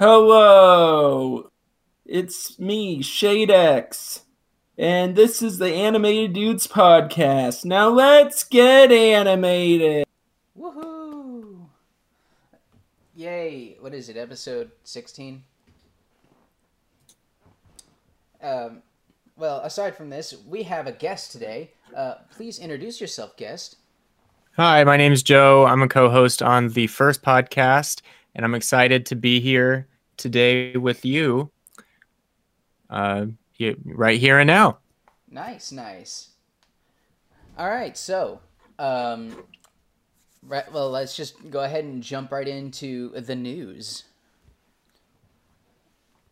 Hello, it's me, Shadex, and this is the Animated Dudes podcast. Now let's get animated. Woohoo! Yay! What is it? Episode sixteen. Um, well, aside from this, we have a guest today. Uh, please introduce yourself, guest. Hi, my name is Joe. I'm a co-host on the first podcast, and I'm excited to be here today with you, uh, right here and now. Nice, nice. All right, so, um, right, well, let's just go ahead and jump right into the news.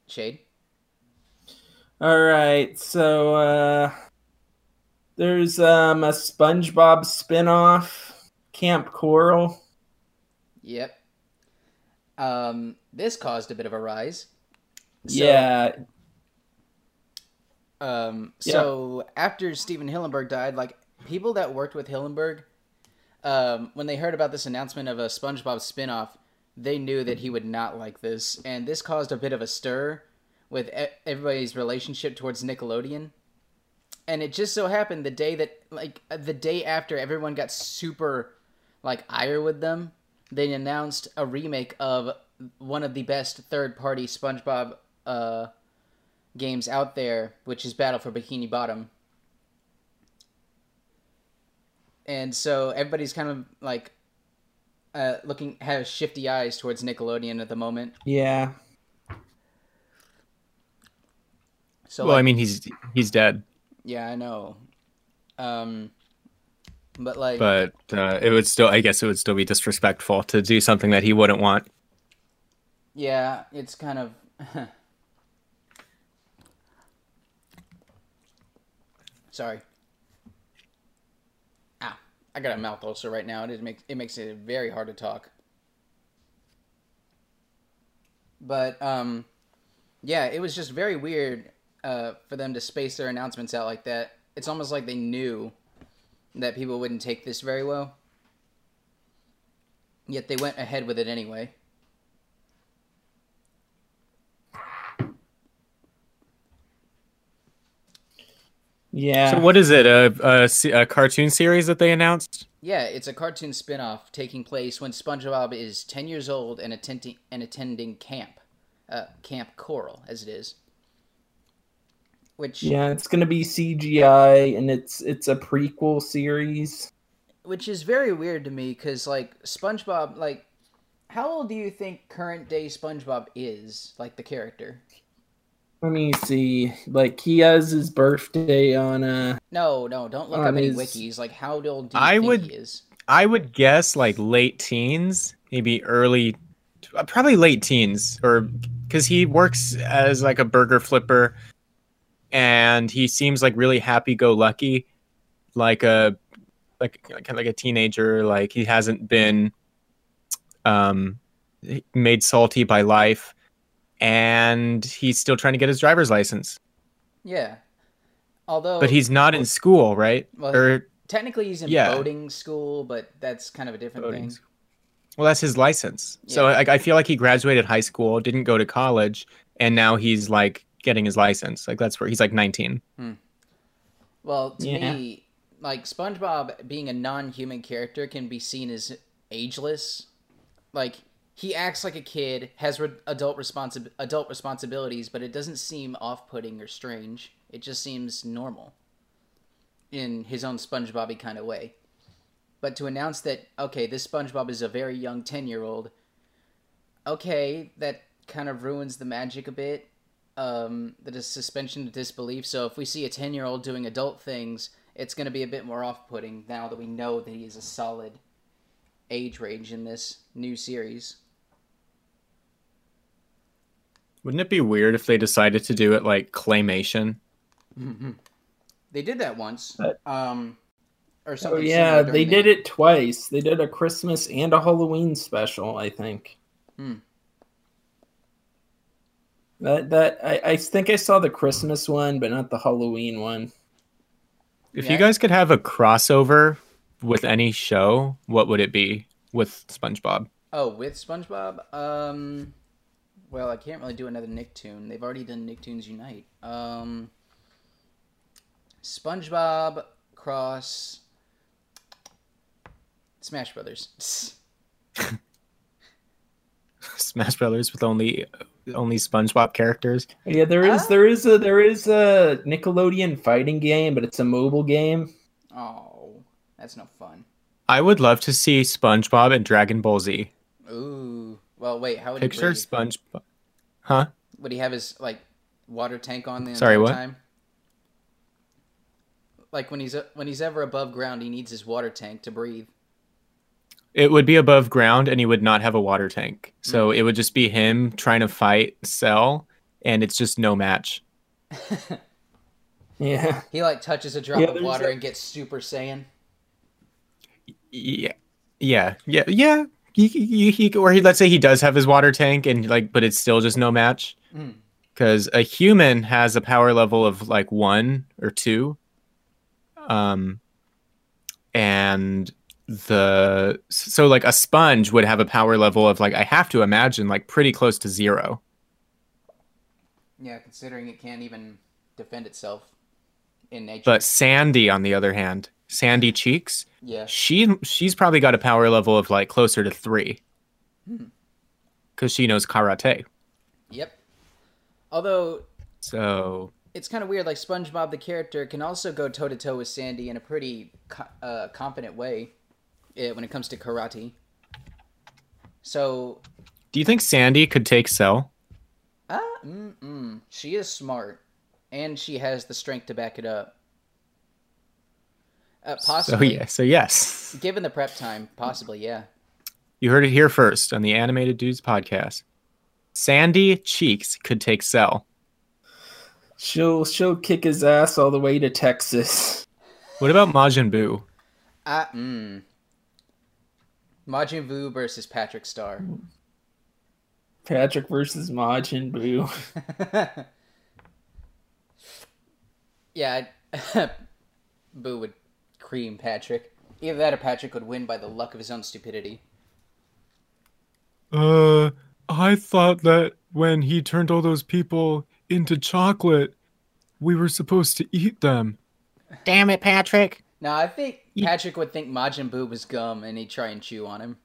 Shade. All right, so uh, there's um, a SpongeBob spinoff, Kamp Koral. Yep. Um, this caused a bit of a rise. So- yeah, Um, Yeah. so after Stephen Hillenburg died, like people that worked with Hillenburg, um, when they heard about this announcement of a SpongeBob spinoff, they knew that he would not like this, and this caused a bit of a stir with everybody's relationship towards Nickelodeon. And it just so happened the day that, like, the day after everyone got super, like, ire with them, they announced a remake of one of the best third-party SpongeBob, uh, games out there, which is Battle for Bikini Bottom. And so everybody's kind of like uh, looking has shifty eyes towards Nickelodeon at the moment. yeah. So well, I mean, he's he's dead, yeah, I know. Um, but like, but uh, it would still, I guess, it would still be disrespectful to do something that he wouldn't want. yeah, it's kind of. Sorry. Ah, I got a mouth ulcer right now. It makes it makes it very hard to talk. But um, yeah, it was just very weird uh, for them to space their announcements out like that. It's almost like they knew that people wouldn't take this very well. Yet they went ahead with it anyway. Yeah. So, what is it? A, a a cartoon series that they announced? Yeah, it's a cartoon spin-off taking place when SpongeBob is 10 years old and attending and attending camp. Uh, Kamp Koral as it is. Which yeah, it's gonna be CGI, and it's it's a prequel series. which is very weird to me cuz like SpongeBob like how old do you think current day SpongeBob is like the character? Let me see. Like he has his birthday on uh No, no, don't look On up any wikis. Like how old do you I think would- he is? I would guess like late teens, maybe early, uh, probably late teens, or because he works as like a burger flipper, and he seems like really happy-go-lucky, like a like kind of like a teenager. Like he hasn't been um made salty by life, and he's still trying to get his driver's license, Yeah. Although but he's not in school, right? Well, or technically he's in Yeah. boating school, but that's kind of a different Boating thing. Well, that's his license. So Yeah. like, I feel like he graduated high school, didn't go to college, and now he's like getting his license. Like that's where he's like 19. Hmm. Well, to Yeah. me, like SpongeBob being a non-human character can be seen as ageless. Like he acts like a kid, has re- adult responsi- adult responsibilities, but it doesn't seem off-putting or strange. It just seems normal in his own SpongeBobby kind of way. But to announce that okay, this SpongeBob is a very young 10-year-old, okay, that kind of ruins the magic a bit um, the dis- suspension of disbelief. So if we see a 10 year old doing adult things, it's going to be a bit more off putting now that we know that he is a solid age range in this new series. Wouldn't it be weird if they decided to do it like claymation? They did that once. But- Um, or Oh yeah, they did it twice. They did a Christmas and a Halloween special, I think. Hmm. That that I, I think I saw the Christmas one, but not the Halloween one. If Yeah. you guys could have a crossover with any show, what would it be with SpongeBob? Oh, with SpongeBob? Um, Well, I can't really do another Nicktoon. They've already done Nicktoons Unite. Um, SpongeBob cross Smash Brothers. Smash Brothers with only only SpongeBob characters. Yeah, there is Ah. there is a there is a Nickelodeon fighting game, but it's a mobile game. Oh, that's no fun. I would love to see SpongeBob and Dragon Ball Z. Ooh. Well, wait. How would Picture he breathe? SpongeBob. Huh? Would he have his like water tank on the Sorry, entire what? time? Like when he's when he's ever above ground, he needs his water tank to breathe. It would be above ground and he would not have a water tank. So it would just be him trying to fight Cell and it's just no match. Yeah. He like touches a drop Yeah, of water a- and gets Super Saiyan. Yeah. Yeah. Yeah. Yeah. He, he, he, or he, let's say he does have his water tank and like, but it's still just no match. Mm. Because a human has a power level of like one or two. Um, and the so like a sponge would have a power level of like I have to imagine like pretty close to zero. Yeah, considering it can't even defend itself in nature. But Sandy, on the other hand, Sandy Cheeks, yeah, she she's probably got a power level of like closer to three. Hmm. Because she knows karate. yep. Although So it's kind of weird, like SpongeBob the character can also go toe to toe with Sandy in a pretty co- uh, competent way when it comes to karate. So, do you think Sandy could take Cell? ah, mm-mm. she is smart, and she has the strength to back it up. Uh, So yeah, so yes. given the prep time, possibly, yeah. You heard it here first on the Animated Dudes podcast. Sandy Cheeks could take Cell. She'll she'll kick his ass all the way to Texas. What about Majin Buu? Ah, mm. Majin Buu versus Patrick Star. Patrick versus Majin Buu. yeah, I'd- Buu would cream Patrick. Either that or Patrick would win by the luck of his own stupidity. Uh, I thought that when he turned all those people into chocolate, we were supposed to eat them. Damn it, Patrick. No, I think Ye- Patrick would think Majin Buu was gum and he'd try and chew on him.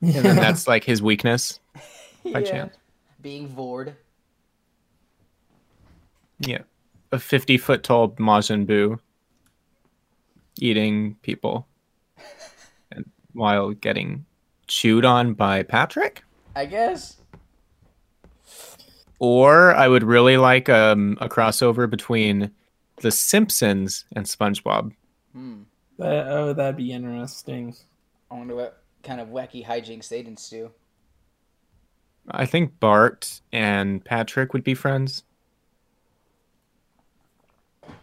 And then that's like his weakness. By Yeah. chance. Being Vord. Yeah. A 50 foot tall Majin Buu eating people and while getting chewed on by Patrick. I guess. Or I would really like um, a crossover between The Simpsons and SpongeBob. Hmm. That, oh, that'd be interesting. I wonder what kind of wacky hijinks they'd ensue. I think Bart and Patrick would be friends.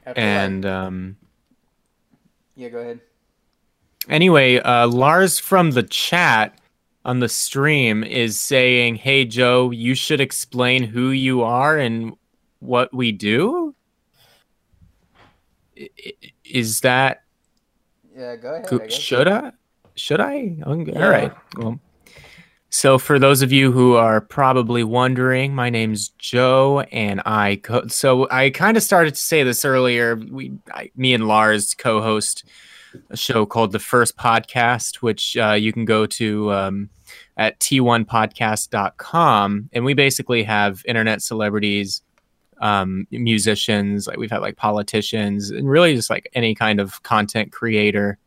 After, like- And um, yeah, go ahead. anyway, uh, Lars from the chat on the stream is saying, "Hey Joe, you should explain who you are and what we do." I- i- Is that Yeah, go ahead. I should I? Should I? Yeah. All right. Well, so for those of you who are probably wondering, my name's Joe, and I co- so I kind of started to say this earlier. We, I, me and Lars co-host a show called The First Podcast, which uh, you can go to um, at t1podcast.com, and we basically have internet celebrities um, musicians, like we've had like politicians, and really just like any kind of content creator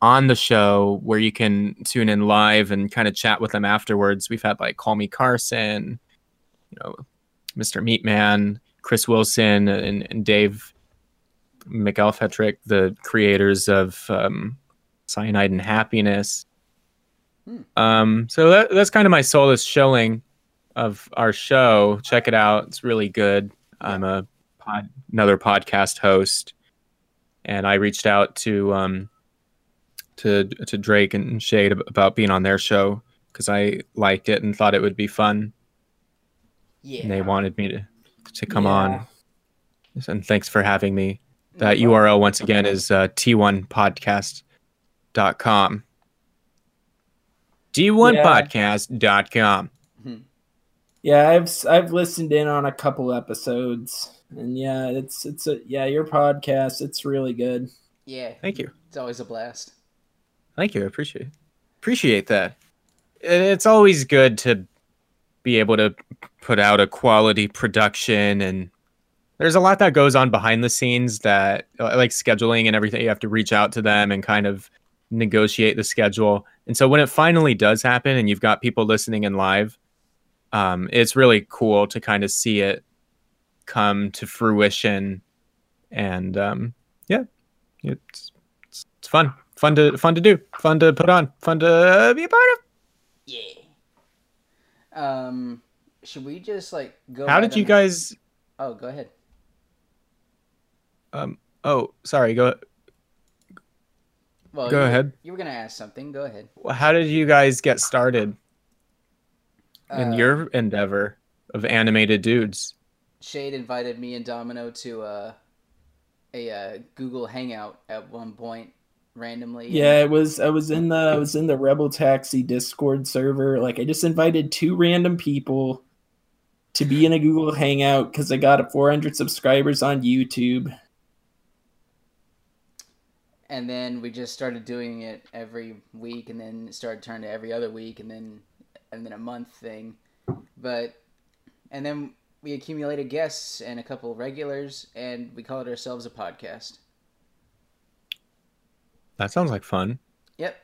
on the show where you can tune in live and kind of chat with them afterwards. We've had like Call Me Carson, you know, Mr. Meatman, Chris Wilson, and, and Dave McElfatrick, the creators of um, Cyanide and Happiness. Hmm. Um, so that, that's kind of my solace showing of our show. Check it out; it's really good. I'm a pod, another podcast host, and I reached out to um, to to Drake and Shade about being on their show because I liked it and thought it would be fun, Yeah. and they wanted me to to come Yeah. on. And thanks for having me. That URL once again is uh, t1podcast.com. d1podcast.com. Yeah, I've I've listened in on a couple episodes, and yeah, it's it's a yeah your podcast. It's really good. Yeah, Thank you. it's always a blast. Thank you. I appreciate appreciate that. It's always good to be able to put out a quality production and there's a lot that goes on behind the scenes that uh, like scheduling and everything you have to reach out to them and kind of negotiate the schedule. And so when it finally does happen and you've got people listening in live, um, it's really cool to kind of see it come to fruition and um, yeah, it's, it's it's fun fun to fun to do, fun to put on, fun to be a part of. Yeah. Um, should we just like go? How did you on- guys? Oh, go ahead. Um. Oh, sorry. Go. Well, Go you- ahead. You were gonna ask something. Go ahead. Well how did you guys get started in Uh, your endeavor of animated dudes? Shade invited me and Domino to uh, a uh, Google Hangout at one point randomly. Yeah, it was. I was in the. I was in the Rebel Taxi Discord server. Like, I just invited two random people to be in a Google Hangout because I got 400 subscribers on YouTube. and then we just started doing it every week, and then it started turning to every other week, and then and then a month thing. But and then we accumulated guests and a couple of regulars, and we called ourselves a podcast. That sounds like fun. Yep.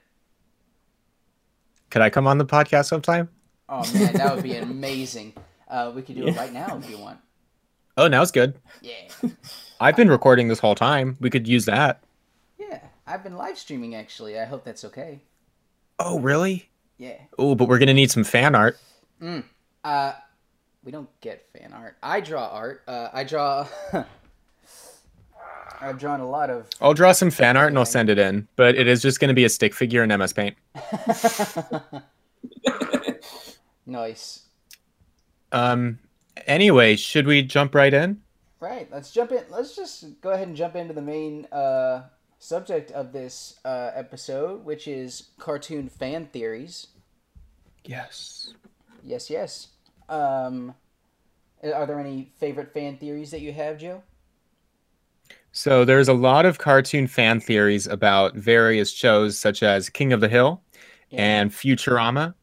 Could I come on the podcast sometime? Oh man, that would be amazing. Uh, we could do it right now if you want. Oh, now it's good. Yeah. I've been recording this whole time. We could use that. Yeah, I've been live streaming actually. I hope that's okay. Oh, really? Yeah. Oh, but we're gonna need some fan art. Uh, we don't get fan art. I draw art. Uh, I draw. I've drawn a lot of. I'll draw some fan art and I'll send it in. But it is just gonna be a stick figure in MS Paint. nice. Um. Anyway, should we jump right in? Right. Let's jump in. Let's just go ahead and jump into the main uh, subject of this uh, episode, which is cartoon fan theories. Yes. Yes, yes. Um, are there any favorite fan theories that you have, Joe? So there's a lot of cartoon fan theories about various shows such as King of the Hill and Futurama,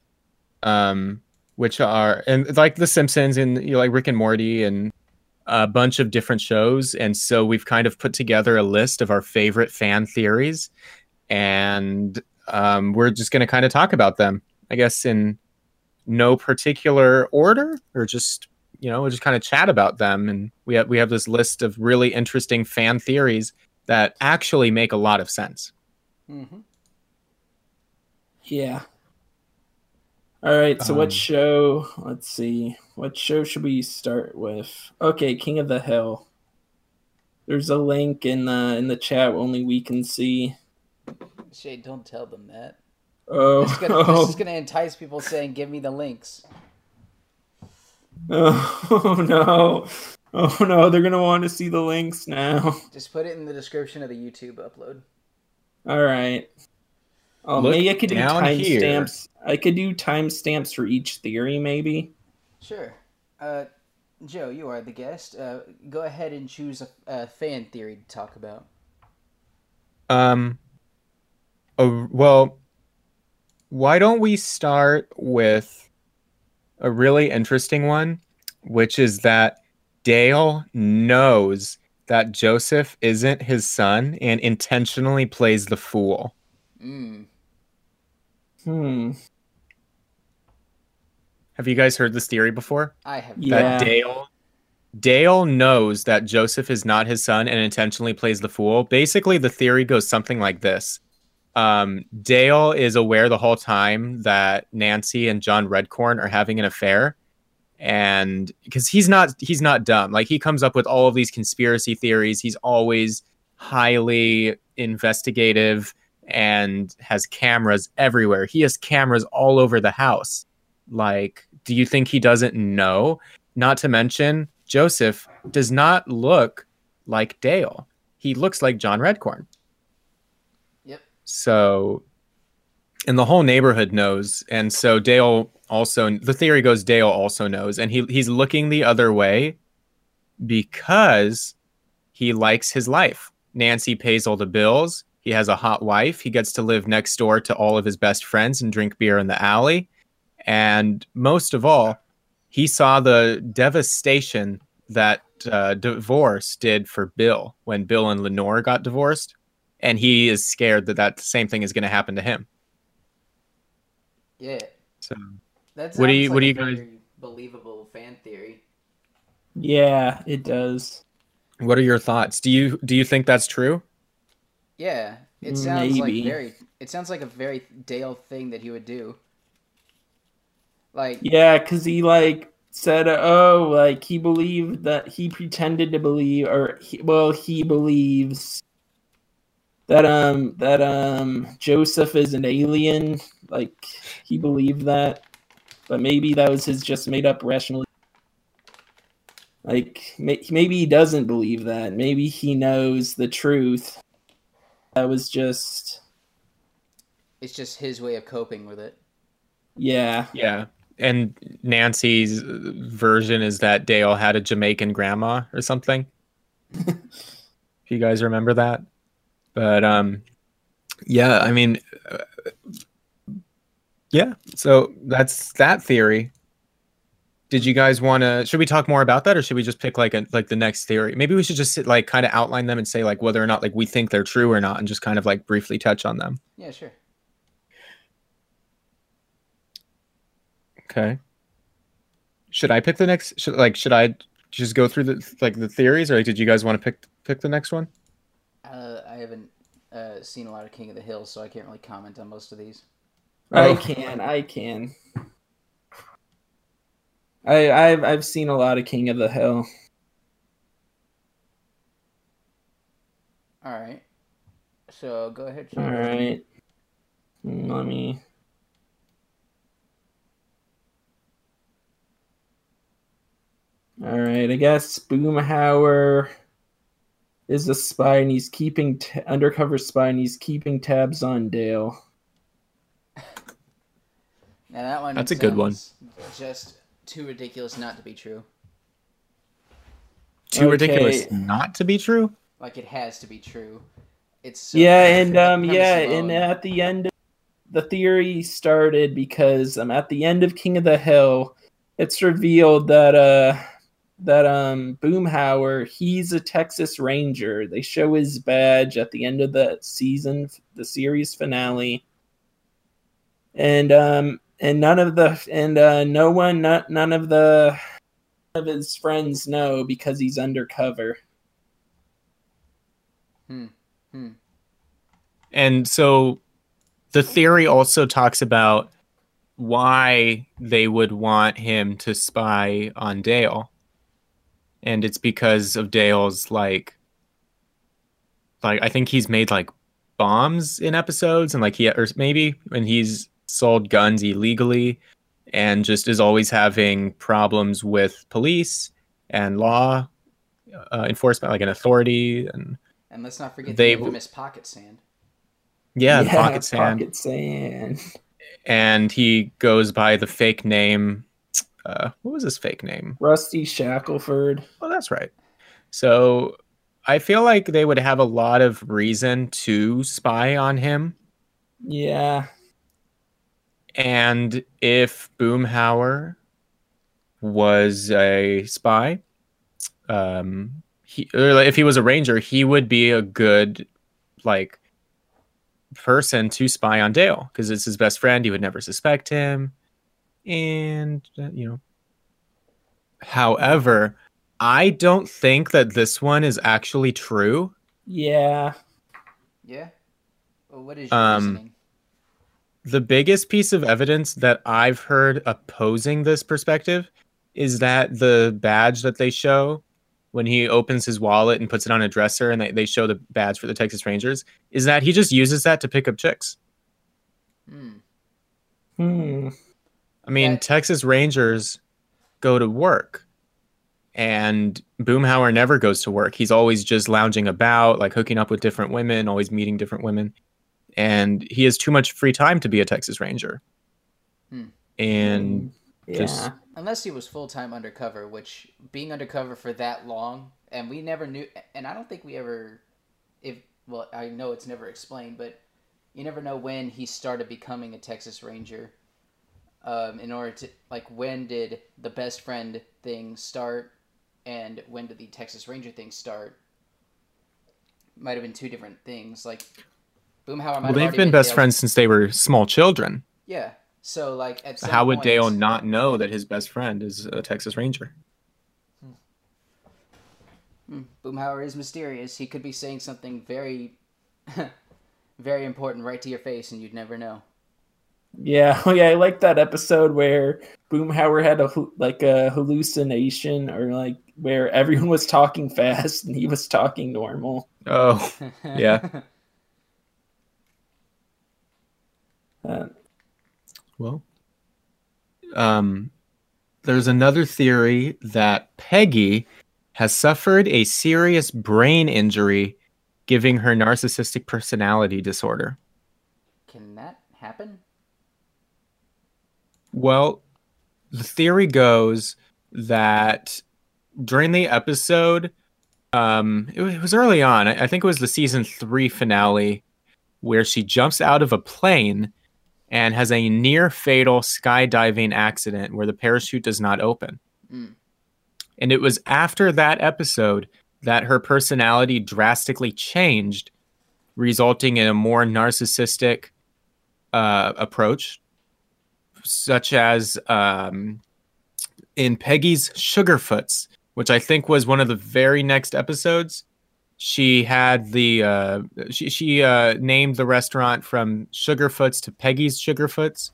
um, which are and like The Simpsons and you know, like Rick and Morty and a bunch of different shows. And so we've kind of put together a list of our favorite fan theories, and um, we're just going to kind of talk about them, I guess, in no particular order, or just you know, we'll just kind of chat about them. And we have we have this list of really interesting fan theories that actually make a lot of sense. Mm-hmm. Yeah. All right. So, Um, what show? Let's see. What show should we start with? Okay, King of the Hill. There's a link in the in the chat only we can see. Shade, don't tell them that. Oh, This is, gonna, this is oh, gonna entice people saying, "Give me the links." oh no! Oh no! They're gonna want to see the links now. Just put it in the description of the YouTube upload. All right. Oh, Look maybe I could do down here. timestamps. I could do timestamps for each theory, maybe. Sure. Uh, Joe, you are the guest. Uh, go ahead and choose a, a fan theory to talk about. Um. Oh, well, why don't we start with a really interesting one, which is that Dale knows that Joseph isn't his son and intentionally plays the fool. Mm. Hmm. Have you guys heard this theory before? I have. Yeah. That Dale Dale knows that Joseph is not his son and intentionally plays the fool. Basically, the theory goes something like this. Um, Dale is aware the whole time that Nancy and John Redcorn are having an affair. And because he's not he's not dumb. Like he comes up with all of these conspiracy theories. He's always highly investigative and has cameras everywhere. He has cameras all over the house. Like, do you think he doesn't know? Not to mention, Joseph does not look like Dale. He looks like John Redcorn. Yep. So, and the whole neighborhood knows. And so Dale also the theory goes Dale also knows, and he he's looking the other way because he likes his life. Nancy pays all the bills. He has a hot wife. He gets to live next door to all of his best friends and drink beer in the alley. And most of all, he saw the devastation that uh, divorce did for Bill when Bill and Lenore got divorced. And he is scared that that same thing is going to happen to him. Yeah. So, That's What do you- what do you guys- believable fan theory? Yeah, it does. what are your thoughts? Do you do you think that's true? Yeah, it sounds Maybe. like very. It sounds like a very Dale thing that he would do. Like, Yeah, because he like said, oh, like he believed that he pretended to believe, or he, well, he believes that um that um Joseph is an alien. Like he believed that, but maybe that was his just made up rational. Like may, maybe he doesn't believe that. Maybe he knows the truth. That was just it's just his way of coping with it. yeah. Yeah. And Nancy's version is that Dale had a Jamaican grandma or something. if you guys remember that. But um yeah, I mean uh, yeah, so that's that theory. Did you guys want to should we talk more about that or should we just pick like a like the next theory? Maybe we should just sit, like kind of outline them and say like whether or not like we think they're true or not and just kind of like briefly touch on them. Yeah, sure. Okay. Should I pick the next? Should like should I just go through the like the theories, or like, did you guys want to pick pick the next one? Uh, I haven't uh, seen a lot of King of the Hill, so I can't really comment on most of these. I Oh. can, I can. I I've I've seen a lot of King of the Hill. All right. So go ahead. All Sean. Let me. All right. I guess Boomhauer is a spy, and he's keeping t- undercover spy, and he's keeping tabs on Dale. Now that one. That's a good one. Just too ridiculous not to be true. Too ridiculous not to be true. Like it has to be true. It's so yeah, and um, yeah, and at the end, the theory started because um, at the end of King of the Hill, it's revealed that uh, that um, Boomhauer he's a Texas Ranger. They show his badge at the end of the season, the series finale, and um, and none of the and uh, no one, not, none of the of his friends know because he's undercover. And so the theory also talks about why they would want him to spy on Dale. And it's because of Dale's like like I think he's made like bombs in episodes and like he or maybe when he's sold guns illegally and just is always having problems with police and law uh, enforcement like an authority and And let's not forget They the w- infamous pocket sand. yeah, the pocket sand Pocket sand. and he goes by the fake name. Uh, what was his fake name? Rusty Shackelford. Oh, that's right. So I feel like they would have a lot of reason to spy on him. Yeah. And if Boomhauer was a spy, um, he, or if he was a ranger, he would be a good, like, person to spy on Dale because it's his best friend. He would never suspect him. And, uh, you know, however, I don't think that this one is actually true. Yeah. Yeah. Well, what is your Um, reasoning? The biggest piece of evidence that I've heard opposing this perspective is that the badge that they show when he opens his wallet and puts it on a dresser and they, they show the badge for the Texas Rangers is that he just uses that to pick up chicks. Hmm. Hmm. I mean, That- Texas Rangers go to work and Boomhauer never goes to work. He's always just lounging about, like hooking up with different women, always meeting different women. And he has too much free time to be a Texas Ranger. and yeah. just- Unless he was full time undercover, which being undercover for that long, and we never knew, and I don't think we ever, if well, I know it's never explained, but you never know when he started becoming a Texas Ranger. Um, in order to like, when did the best friend thing start, and when did the Texas Ranger thing start? Might have been two different things. Like, Boomhauer well, they've been best Dale's- friends since they were small children. Yeah. So like, at some How would point- Dale not know that his best friend is a Texas Ranger? Hmm, Boomhauer is mysterious. He could be saying something very, very important right to your face, and you'd never know. Yeah, oh yeah, I like that episode where Boomhauer had a like a hallucination, or like where everyone was talking fast and he was talking normal. Oh, Yeah. Uh, well. Um, there's another theory that Peggy has suffered a serious brain injury, giving her narcissistic personality disorder. Can that happen? Well, the theory goes that during the episode, um, it was, it was early on. I, I think it was the season three finale, where she jumps out of a plane and has a near fatal skydiving accident where the parachute does not open. Mm. And it was after that episode that her personality drastically changed, resulting in a more narcissistic uh, approach such as um, in Peggy's Sugarfoots, which I think was one of the very next episodes. She had the uh, she she uh, named the restaurant from Sugarfoots to Peggy's Sugarfoots.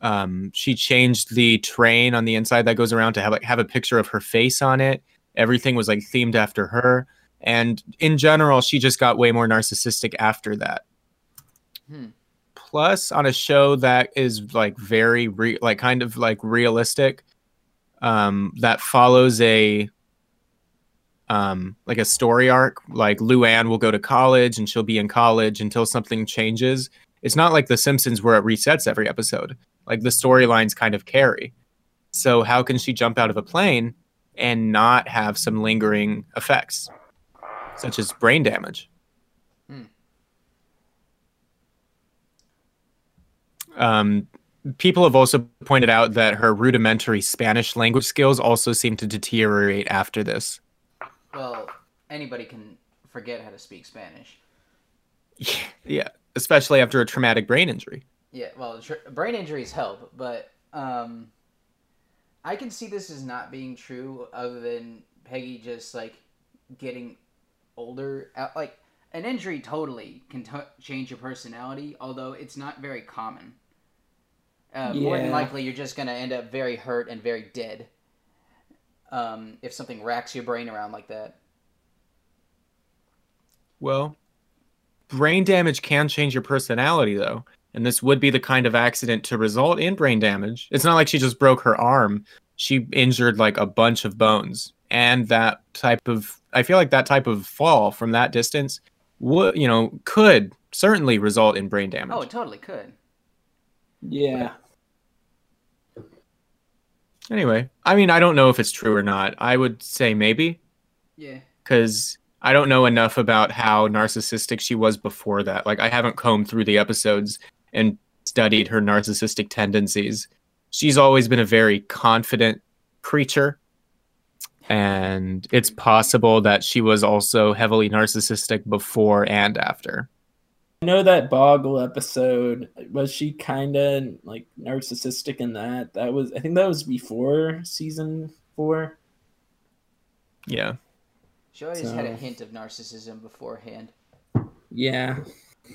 Um, she changed the train on the inside that goes around to have like have a picture of her face on it. Everything was like themed after her, and in general, she just got way more narcissistic after that Hmm. plus on a show that is like very re- like kind of like realistic um that follows a um like a story arc like Luann will go to college and she'll be in college until something changes. It's not like the simpsons where it resets every episode. Like the storylines kind of carry. So how can she jump out of a plane and not have some lingering effects such as brain damage? Um, people have also pointed out that her rudimentary Spanish language skills also seem to deteriorate after this. Well, anybody can forget how to speak Spanish. Yeah, especially after a traumatic brain injury. Yeah, well, tr- brain injuries help, but um, I can see this as not being true, other than Peggy just like getting older. Uh, Like an injury totally can t- change your personality, although it's not very common. Uh, More than likely, you're just gonna end up very hurt and very dead. Um, if something racks your brain around like that. Well, brain damage can change your personality, though. And this would be the kind of accident to result in brain damage. It's not like she just broke her arm, she injured like a bunch of bones. And that type of, I feel like that type of fall from that distance would, you know, could certainly result in brain damage. Oh, it totally could. yeah, Anyway, I mean, I don't know if it's true or not. I would say maybe Yeah. because I don't know enough about how narcissistic she was before that. Like, I haven't combed through the episodes and studied her narcissistic tendencies. She's always been a very confident creature. And it's possible that she was also heavily narcissistic before and after. I know that Boggle episode was she kind of like narcissistic in that. That was I think that was before season four. Yeah. She always had a hint of narcissism beforehand. Yeah,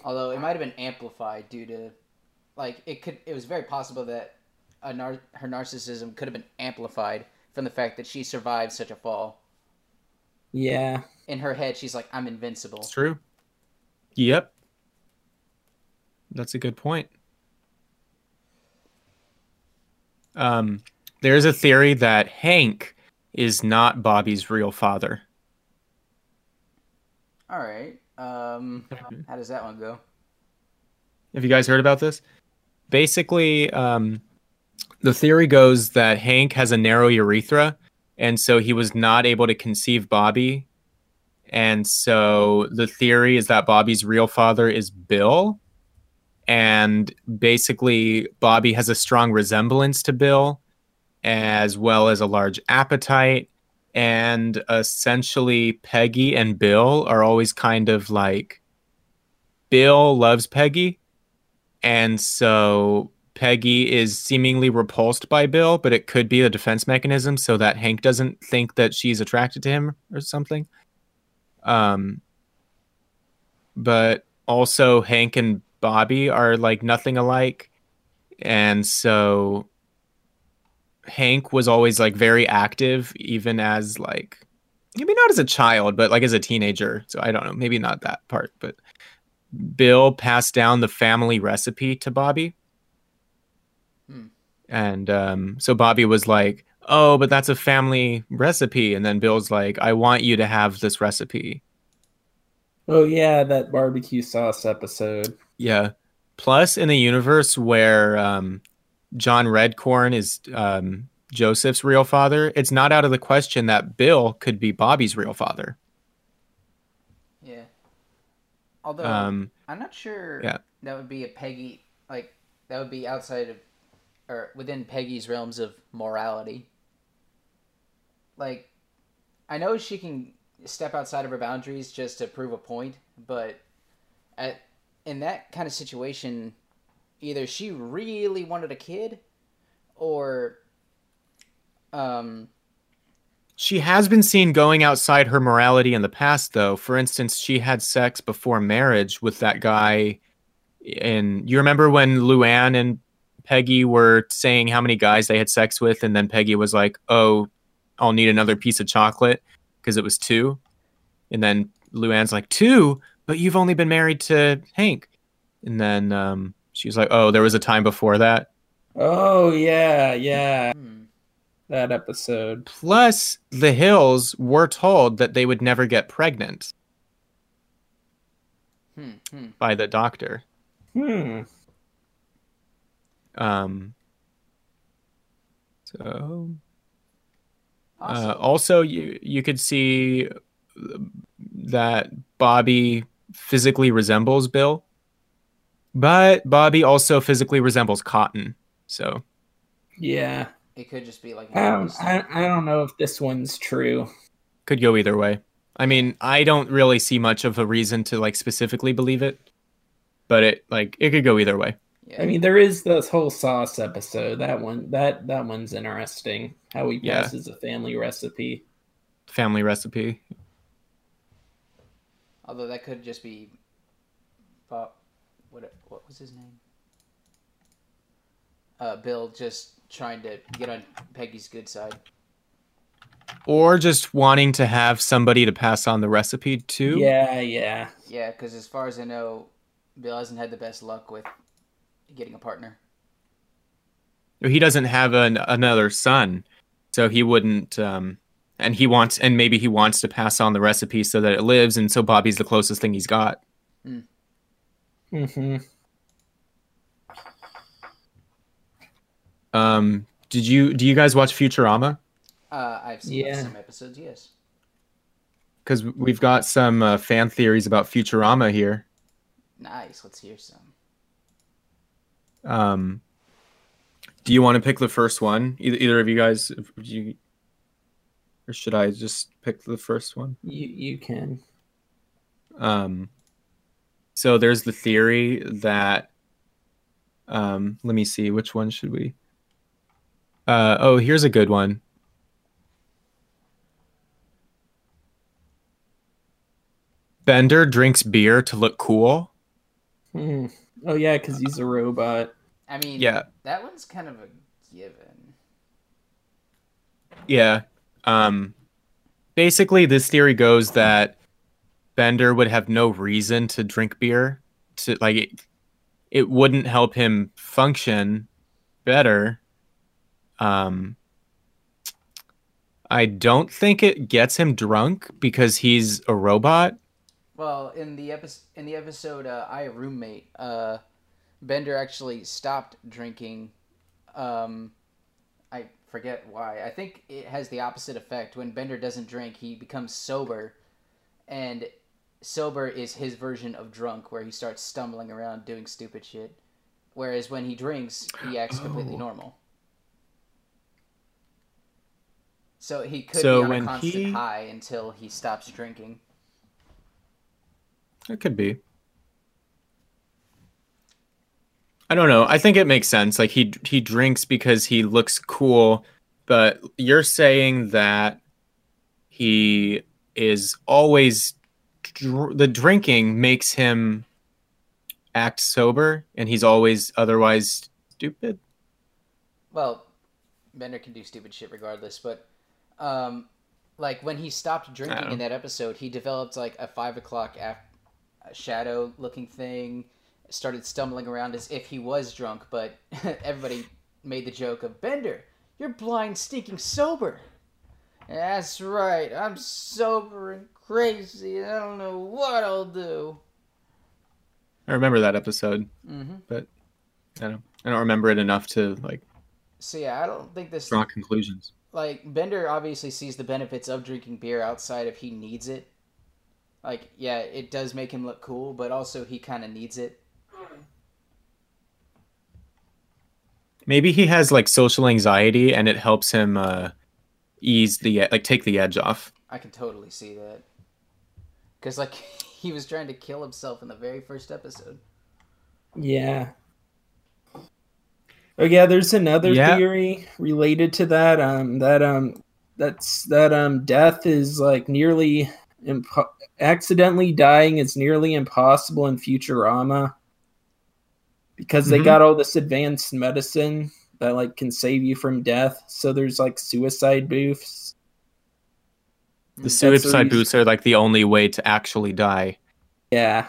although it might have been amplified due to like it could it was very possible that a nar- her narcissism could have been amplified from the fact that she survived such a fall yeah. in her head she's like i'm invincible It's true. Yep. That's a good point. Um, there's a theory that Hank is not Bobby's real father. all right um how does that one go Have you guys heard about this? Basically, um, the theory goes that Hank has a narrow urethra, and so he was not able to conceive Bobby. And so the theory is that Bobby's real father is Bill. And basically, Bobby has a strong resemblance to Bill, as well as a large appetite. And essentially, Peggy and Bill are always kind of like Bill loves Peggy. And so Peggy is seemingly repulsed by Bill, but it could be a defense mechanism so that Hank doesn't think that she's attracted to him or something. Um, but also Hank and Bobby are like nothing alike, and so Hank was always like very active, even as like maybe not as a child, but like as a teenager. So I don't know, maybe not that part, but Bill passed down the family recipe to Bobby and um, so Bobby was like, "Oh, but that's a family recipe." And then Bill's like, "I want you to have this recipe." Oh yeah, that barbecue sauce episode. Yeah. Plus, in a universe where um, John Redcorn is um, Joseph's real father, it's not out of the question that Bill could be Bobby's real father. Yeah. Although Um, I'm not sure yeah. that would be a Peggy like that would be outside of or within Peggy's realms of morality. Like I know she can step outside of her boundaries just to prove a point, but at in that kind of situation either she really wanted a kid or um She has been seen going outside her morality in the past, though. For instance, she had sex before marriage with that guy. And you remember when Luann and Peggy were saying how many guys they had sex with, and then Peggy was like, "Oh, I'll need another piece of chocolate because it was two. And then Luann's like, two, but you've only been married to Hank." And then um, she was like, "Oh, there was a time before that." Oh yeah, yeah, hmm. that episode. Plus, the Hills were told that they would never get pregnant Hmm, hmm. by the doctor. Hmm. Um, so Also, uh, also you you could see that Bobby physically resembles Bill, but Bobby also physically resembles Cotton. So Yeah. it could just be like I don't. I, I don't know if this one's true. could go either way. I mean, I don't really see much of a reason to like specifically believe it, but it like it could go either way. Yeah. I mean, there is this whole sauce episode. That one, that that one's interesting. How he Yeah. passes a family recipe. Family recipe. Although that could just be, Bob, what what was his name? Uh, Bill just trying to get on Peggy's good side. Or just wanting to have somebody to pass on the recipe to. Yeah, yeah. Yeah, because as far as I know, Bill hasn't had the best luck with getting a partner. he doesn't have an, another son so he wouldn't um and he wants and maybe he wants to pass on the recipe so that it lives and so bobby's the closest thing he's got hmm um did you do you guys watch futurama Uh, I've seen Yeah. some episodes. Yes. because we've got some uh, fan theories about futurama here Nice. Let's hear some. Um do you want to pick the first one either, either of you guys you or should i just pick the first one You you can. Um, so there's the theory that, um, let me see, which one should we? Uh, oh, here's a good one. Bender drinks beer to look cool. Hmm. Oh yeah, because he's a robot. I mean, Yeah. that one's kind of a given. Yeah. Um, basically, this theory goes that Bender would have no reason to drink beer. To like, it, it wouldn't help him function better. Um, I don't think it gets him drunk because he's a robot. Well, in the episode, in the episode, uh, I roommate, uh, Bender actually stopped drinking, um, I forget why. I think it has the opposite effect. When Bender doesn't drink, he becomes sober, and sober is his version of drunk, where he starts stumbling around doing stupid shit. Whereas when he drinks, he acts completely Oh. normal. So he could So be on a constant he- high until he stops drinking. It could be. I don't know. I think it makes sense. Like he he drinks because he looks cool, but you're saying that he is always dr- the drinking makes him act sober and he's always otherwise stupid. Well, Bender can do stupid shit regardless, but um, like when he stopped drinking in that episode, he developed like a five o'clock af- shadow looking thing, started stumbling around as if he was drunk, but everybody made the joke of Bender, you're blind, stinking sober. That's right, I'm sober and crazy. And I don't know what I'll do. I remember that episode, hmm but I don't I don't remember it enough to like So yeah, I don't think this draw conclusions. like Bender obviously sees the benefits of drinking beer outside if he needs it. Like, yeah, it does make him look cool, but also he kind of needs it. Maybe he has like social anxiety and it helps him uh ease the like take the edge off. I can totally see that. Cuz like he was trying to kill himself in the very first episode. Yeah. Oh yeah, there's another Yeah. theory related to that. Um, that um, that's that um, death is like nearly impo- accidentally dying is nearly impossible in Futurama because they Mhm. got all this advanced medicine that like can save you from death. So there's like suicide booths. The suicide booths are like the only way to actually die. Yeah,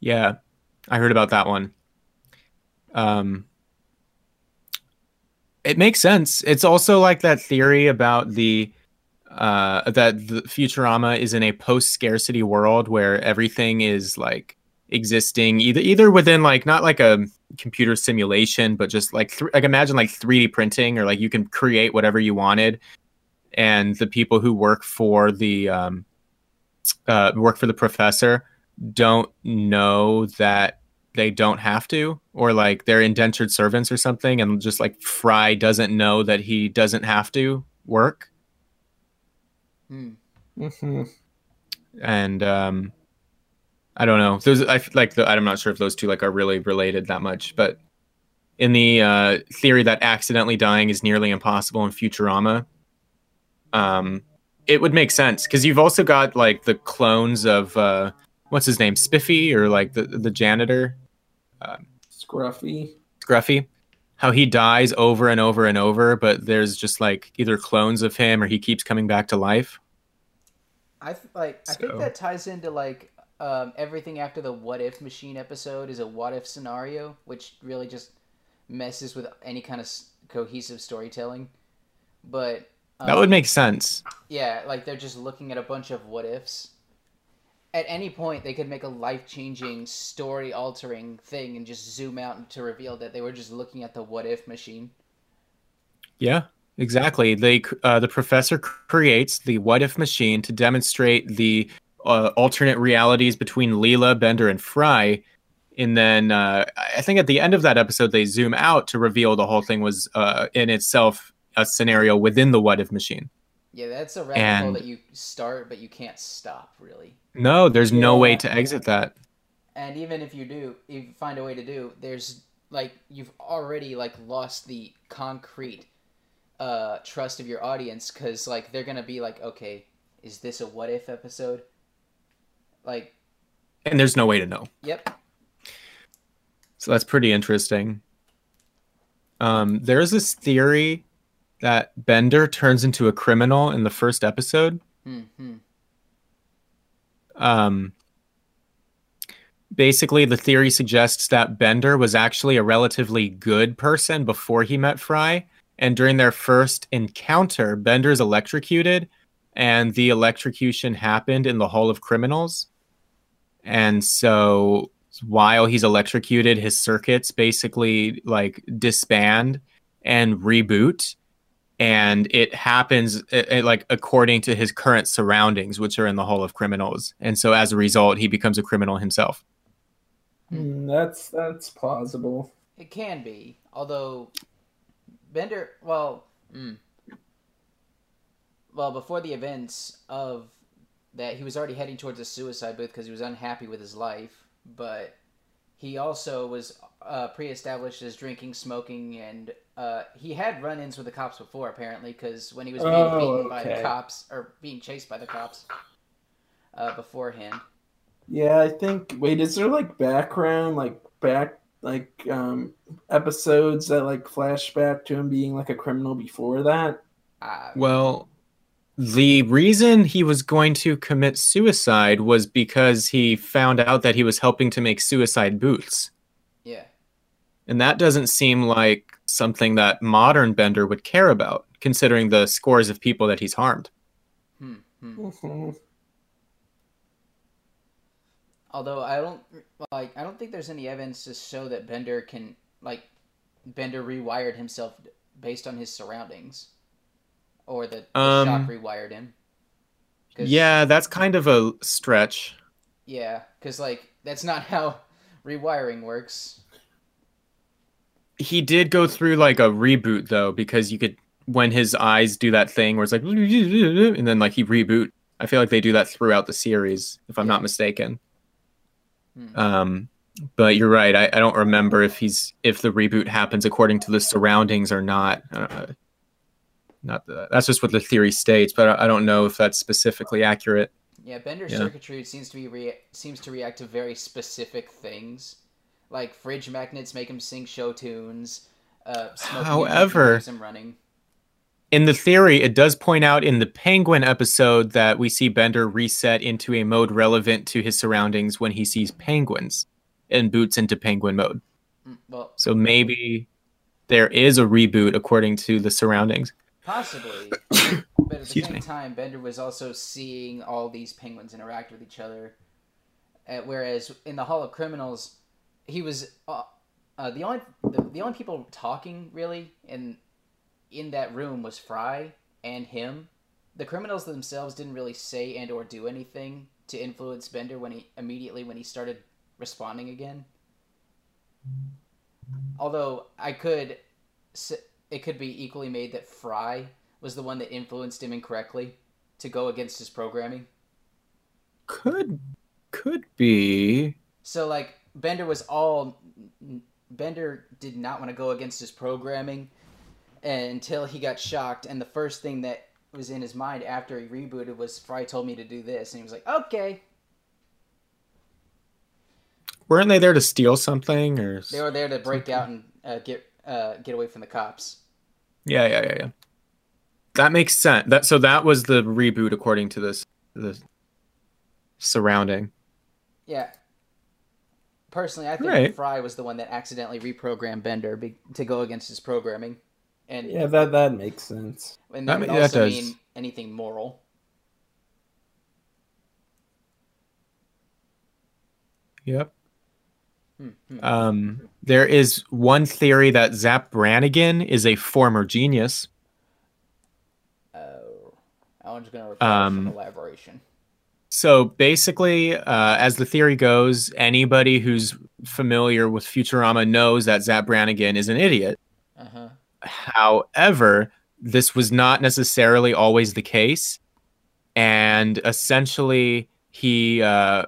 Yeah, I heard about that one. Um, it makes sense. It's also like that theory about the uh, that Futurama is in a post scarcity world where everything is like existing either either within like not like a computer simulation, but just like th- like imagine like 3D printing or like you can create whatever you wanted, and the people who work for the um, uh, work for the professor don't know that they don't have to or like they're indentured servants or something and just like fry doesn't know that he doesn't have to work Hmm. hmm and um i don't know those i f- like the, i'm not sure if those two like are really related that much but in the uh theory that accidentally dying is nearly impossible in futurama um it would make sense because you've also got like the clones of uh what's his name spiffy or like the the janitor Scruffy. Scruffy, how he dies over and over and over, but there's just like either clones of him or he keeps coming back to life. I th- like I think that ties into like um, everything after the what if machine episode is a what if scenario, which really just messes with any kind of s- cohesive storytelling. But um, That would make sense. Yeah, like they're just looking at a bunch of what ifs. At any point, they could make a life changing, story altering thing and just zoom out to reveal that they were just looking at the what if machine. Yeah, exactly. They uh, the professor creates the what if machine to demonstrate the uh, alternate realities between Leela, Bender, and Fry. And then uh, I think at the end of that episode, they zoom out to reveal the whole thing was uh, in itself a scenario within the what if machine. Yeah, that's a rabbit hole that you start, but you can't stop, really. No, there's no way to exit that. And even if you do, if you find a way to do, there's like you've already like lost the concrete uh trust of your audience because like they're gonna be like, okay, is this a what if episode? Like, And there's no way to know. yep, So that's pretty interesting. Um, there's this theory that Bender turns into a criminal in the first episode. hmm, hmm. Um, basically, the theory suggests that Bender was actually a relatively good person before he met Fry. And during their first encounter, Bender's electrocuted, and the electrocution happened in the Hall of Criminals. And so while he's electrocuted, his circuits basically like disband and reboot and it happens it, it, like according to his current surroundings which are in the hall of criminals and so as a result he becomes a criminal himself Mm, that's that's plausible. It can be, although Bender. Well, mm, well, before the events of that, he was already heading towards a suicide booth because he was unhappy with his life. But he also was uh, pre-established as drinking, smoking, and uh, he had run-ins with the cops before, apparently, because when he was being Oh, beaten by the cops or being chased by the cops uh, beforehand. Yeah, I think. Wait, is there like background, like back, like um episodes that like flashback to him being like a criminal before that? Uh, well the reason he was going to commit suicide was because he found out that he was helping to make suicide booths. yeah. and that doesn't seem like something that modern bender would care about considering the scores of people that he's harmed Hmm. hmm. Although I don't like, I don't think there's any evidence to show that Bender can like Bender rewired himself based on his surroundings, or that the Um, shock rewired him. yeah that's kind of a stretch yeah, because like that's not how rewiring works. he did go through like a reboot though because you could when his eyes do that thing where it's like and then like he reboot i feel like they do that throughout the series if i'm Yeah. not mistaken Hmm. um but you're right I, I don't remember if he's if the reboot happens according to the surroundings or not uh, not the, that's just what the theory states but I, I don't know if that's specifically accurate Yeah, Bender's Yeah. circuitry seems to be rea- seems to react to very specific things, like fridge magnets make him sing show tunes. Uh, However- him running. In the theory, it does point out in the Penguin episode that we see Bender reset into a mode relevant to his surroundings when he sees penguins and boots into penguin mode. Mm, Well, So maybe there is a reboot according to the surroundings. Possibly. but at the same me. time, Bender was also seeing all these penguins interact with each other. Uh, whereas in the Hall of Criminals, he was uh, uh, the only the, the only people talking really in in that room was Fry and him. The criminals themselves didn't really say and or do anything to influence Bender when he immediately when he started responding again. Although I could it could be equally made that Fry was the one that influenced him incorrectly to go against his programming. Could could be. So like Bender was all Bender did not want to go against his programming until he got shocked and the first thing that was in his mind after he rebooted was Fry told me to do this and he was like, "Okay." Weren't they there to steal something or? They were there to break out and uh, get uh, get away from the cops. Yeah, yeah, yeah, yeah. That makes sense. That so that was the reboot according to this the surrounding. Yeah. Personally, I think Right. Fry was the one that accidentally reprogrammed Bender be- to go against his programming, and Yeah, that that makes sense. and That that would ma- that also does. mean anything moral. Yep. Hmm, hmm. Um, there is one theory that Zapp Brannigan is a former genius. Oh, I'm just gonna require Um, elaboration. So basically, uh, as the theory goes, anybody who's familiar with Futurama knows that Zapp Brannigan is an idiot. Uh huh. However, this was not necessarily always the case. And essentially, he. Uh,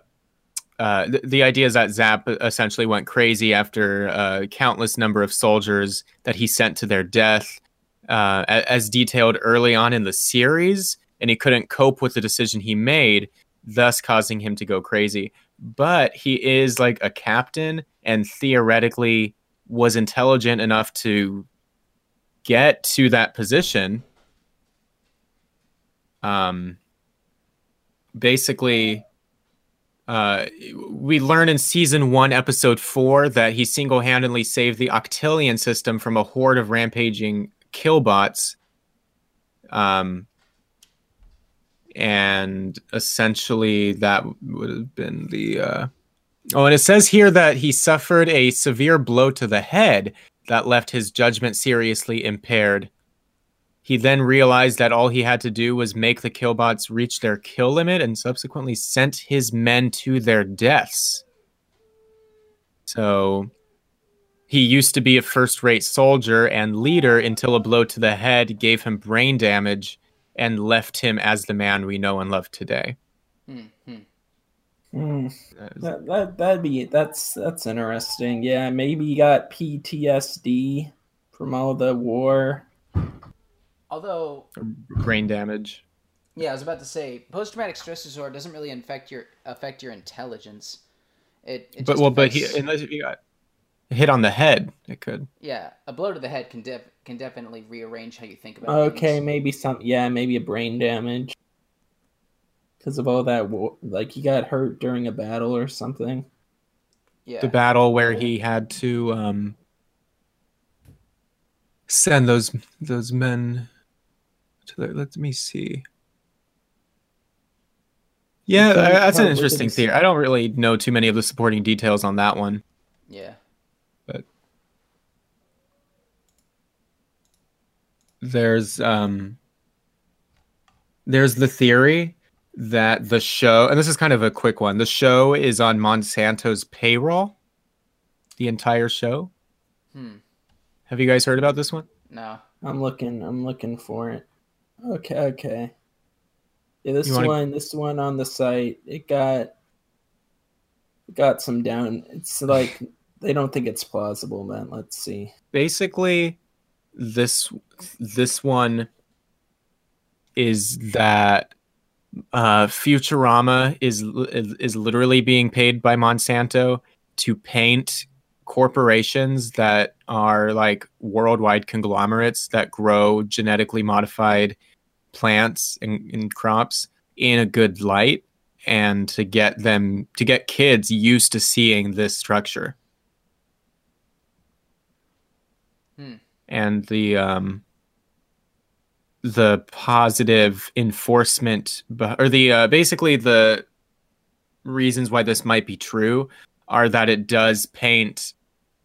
uh, the, the idea is that Zapp essentially went crazy after a countless number of soldiers that he sent to their death, uh, as detailed early on in the series, and he couldn't cope with the decision he made, thus causing him to go crazy. But he is like a captain, and theoretically was intelligent enough to get to that position. Um, basically uh, we learn in season one, episode four, that he single handedly saved the Octillion system from a horde of rampaging killbots. Um, and essentially, that would have been the. Uh... Oh, and it says here that he suffered a severe blow to the head, that left his judgment seriously impaired. He then realized that all he had to do was make the killbots reach their kill limit and subsequently sent his men to their deaths. So he used to be a first rate soldier and leader until a blow to the head gave him brain damage and left him as the man we know and love today. Mm-hmm. Hmm. That, that that'd be that's that's interesting. Yeah, maybe he got PTSD from all the war. Although brain damage. Yeah, I was about to say post traumatic stress disorder doesn't really affect your affect your intelligence. It, it but well, affects... but he, unless you got hit on the head, it could. Yeah, a blow to the head can def- can definitely rearrange how you think about. Okay, things. maybe some. Yeah, maybe a brain damage because of all that. Like he got hurt during a battle or something. Yeah, the battle where he had to um send those those men to the, let me see. Yeah, that's an interesting theory. I don't really know too many of the supporting details on that one. Yeah. But there's um there's the theory that the show and this is kind of a quick one. The show is on Monsanto's payroll. The entire show. Hmm. Have you guys heard about this one? No. I'm looking I'm looking for it. Okay, okay. Yeah, this wanna... one, this one on the site, it got it got some down. It's like they don't think it's plausible, man. Let's see. Basically, this this one is that uh, Futurama is is literally being paid by Monsanto to paint corporations that are like worldwide conglomerates that grow genetically modified plants and, and crops in a good light and to get them to get kids used to seeing this structure hmm. and the um the positive enforcement or the uh, basically the reasons why this might be true are that it does paint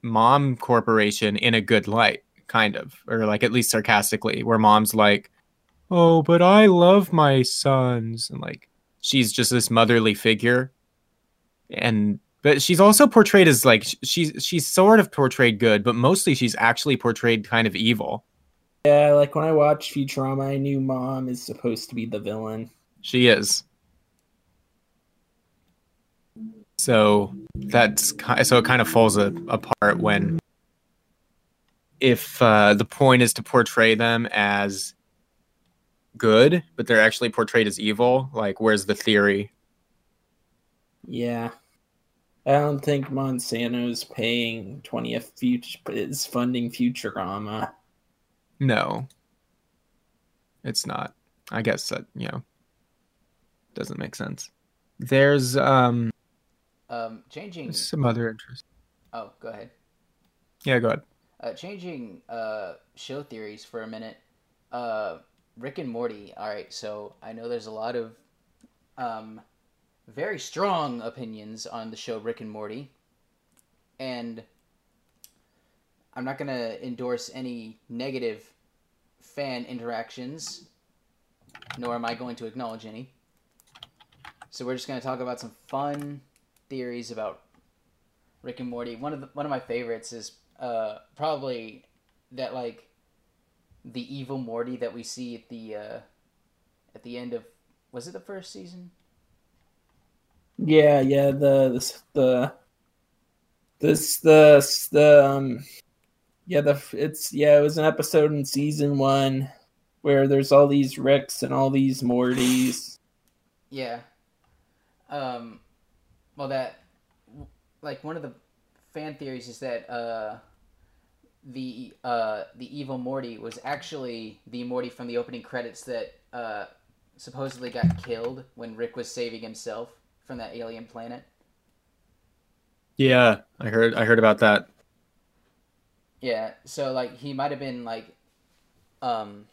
mom corporation in a good light kind of or like at least sarcastically where mom's like oh, but I love my sons. And like, she's just this motherly figure. And, but she's also portrayed as like, she's, she's sort of portrayed good, but mostly she's actually portrayed kind of evil. Yeah, like when I watched Futurama, I knew mom is supposed to be the villain. She is. So that's so it kind of falls a, apart when if uh, the point is to portray them as good, but they're actually portrayed as evil. Like, where's the theory? Yeah. I don't think Monsanto's paying 20th future is funding Futurama. No. It's not. I guess that, you know, doesn't make sense. There's um um changing some other interest. Oh, go ahead. Yeah, go ahead. Uh changing uh show theories for a minute. Uh Rick and Morty. All right, so I know there's a lot of um, very strong opinions on the show Rick and Morty, and I'm not gonna endorse any negative fan interactions, nor am I going to acknowledge any. So we're just gonna talk about some fun theories about Rick and Morty. One of the, one of my favorites is uh, probably that like the evil Morty that we see at the uh, at the end of was it the first season? Yeah, yeah. The the this the the um yeah the it's yeah it was an episode in season one where there's all these Ricks and all these Mortys. Yeah. Um. Well, that like one of the fan theories is that uh the uh, the evil Morty was actually the Morty from the opening credits that uh, supposedly got killed when Rick was saving himself from that alien planet. Yeah, I heard I heard about that. Yeah, so like he might have been like, um,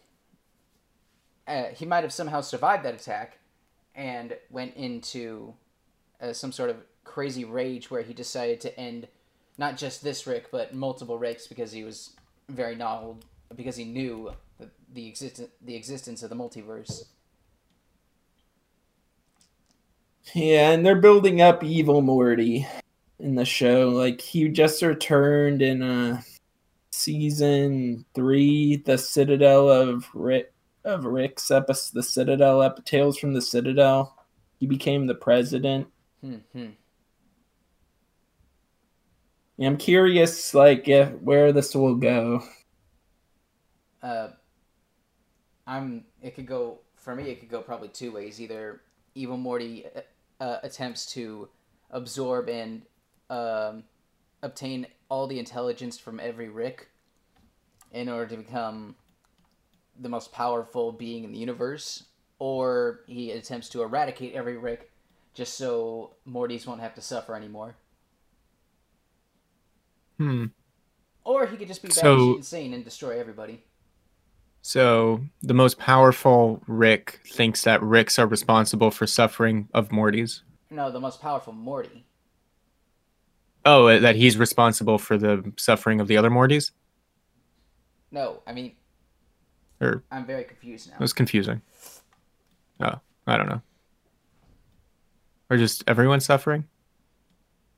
uh, he might have somehow survived that attack, and went into uh, some sort of crazy rage where he decided to end not just this Rick, but multiple Ricks because he was very novel because he knew the, the existence the existence of the multiverse. Yeah, and they're building up evil Morty in the show. Like he just returned in uh season three, the Citadel of Rick of Rick's episode, the Citadel ep- Tales from the Citadel. He became the president. Hmm. I'm curious, like, if, where this will go. Uh, I'm. It could go for me. It could go probably two ways. Either Evil Morty uh, uh, attempts to absorb and um, obtain all the intelligence from every Rick in order to become the most powerful being in the universe, or he attempts to eradicate every Rick just so Mortys won't have to suffer anymore. Hmm. Or he could just be So- insane and destroy everybody. So the most powerful Rick thinks that Ricks are responsible for suffering of Morty's. No, the most powerful Morty. Oh, uh, that he's responsible for the suffering of the other Mortys? No, I mean, Or I'm very confused now. it was confusing. Oh, I don't know. Or just everyone suffering?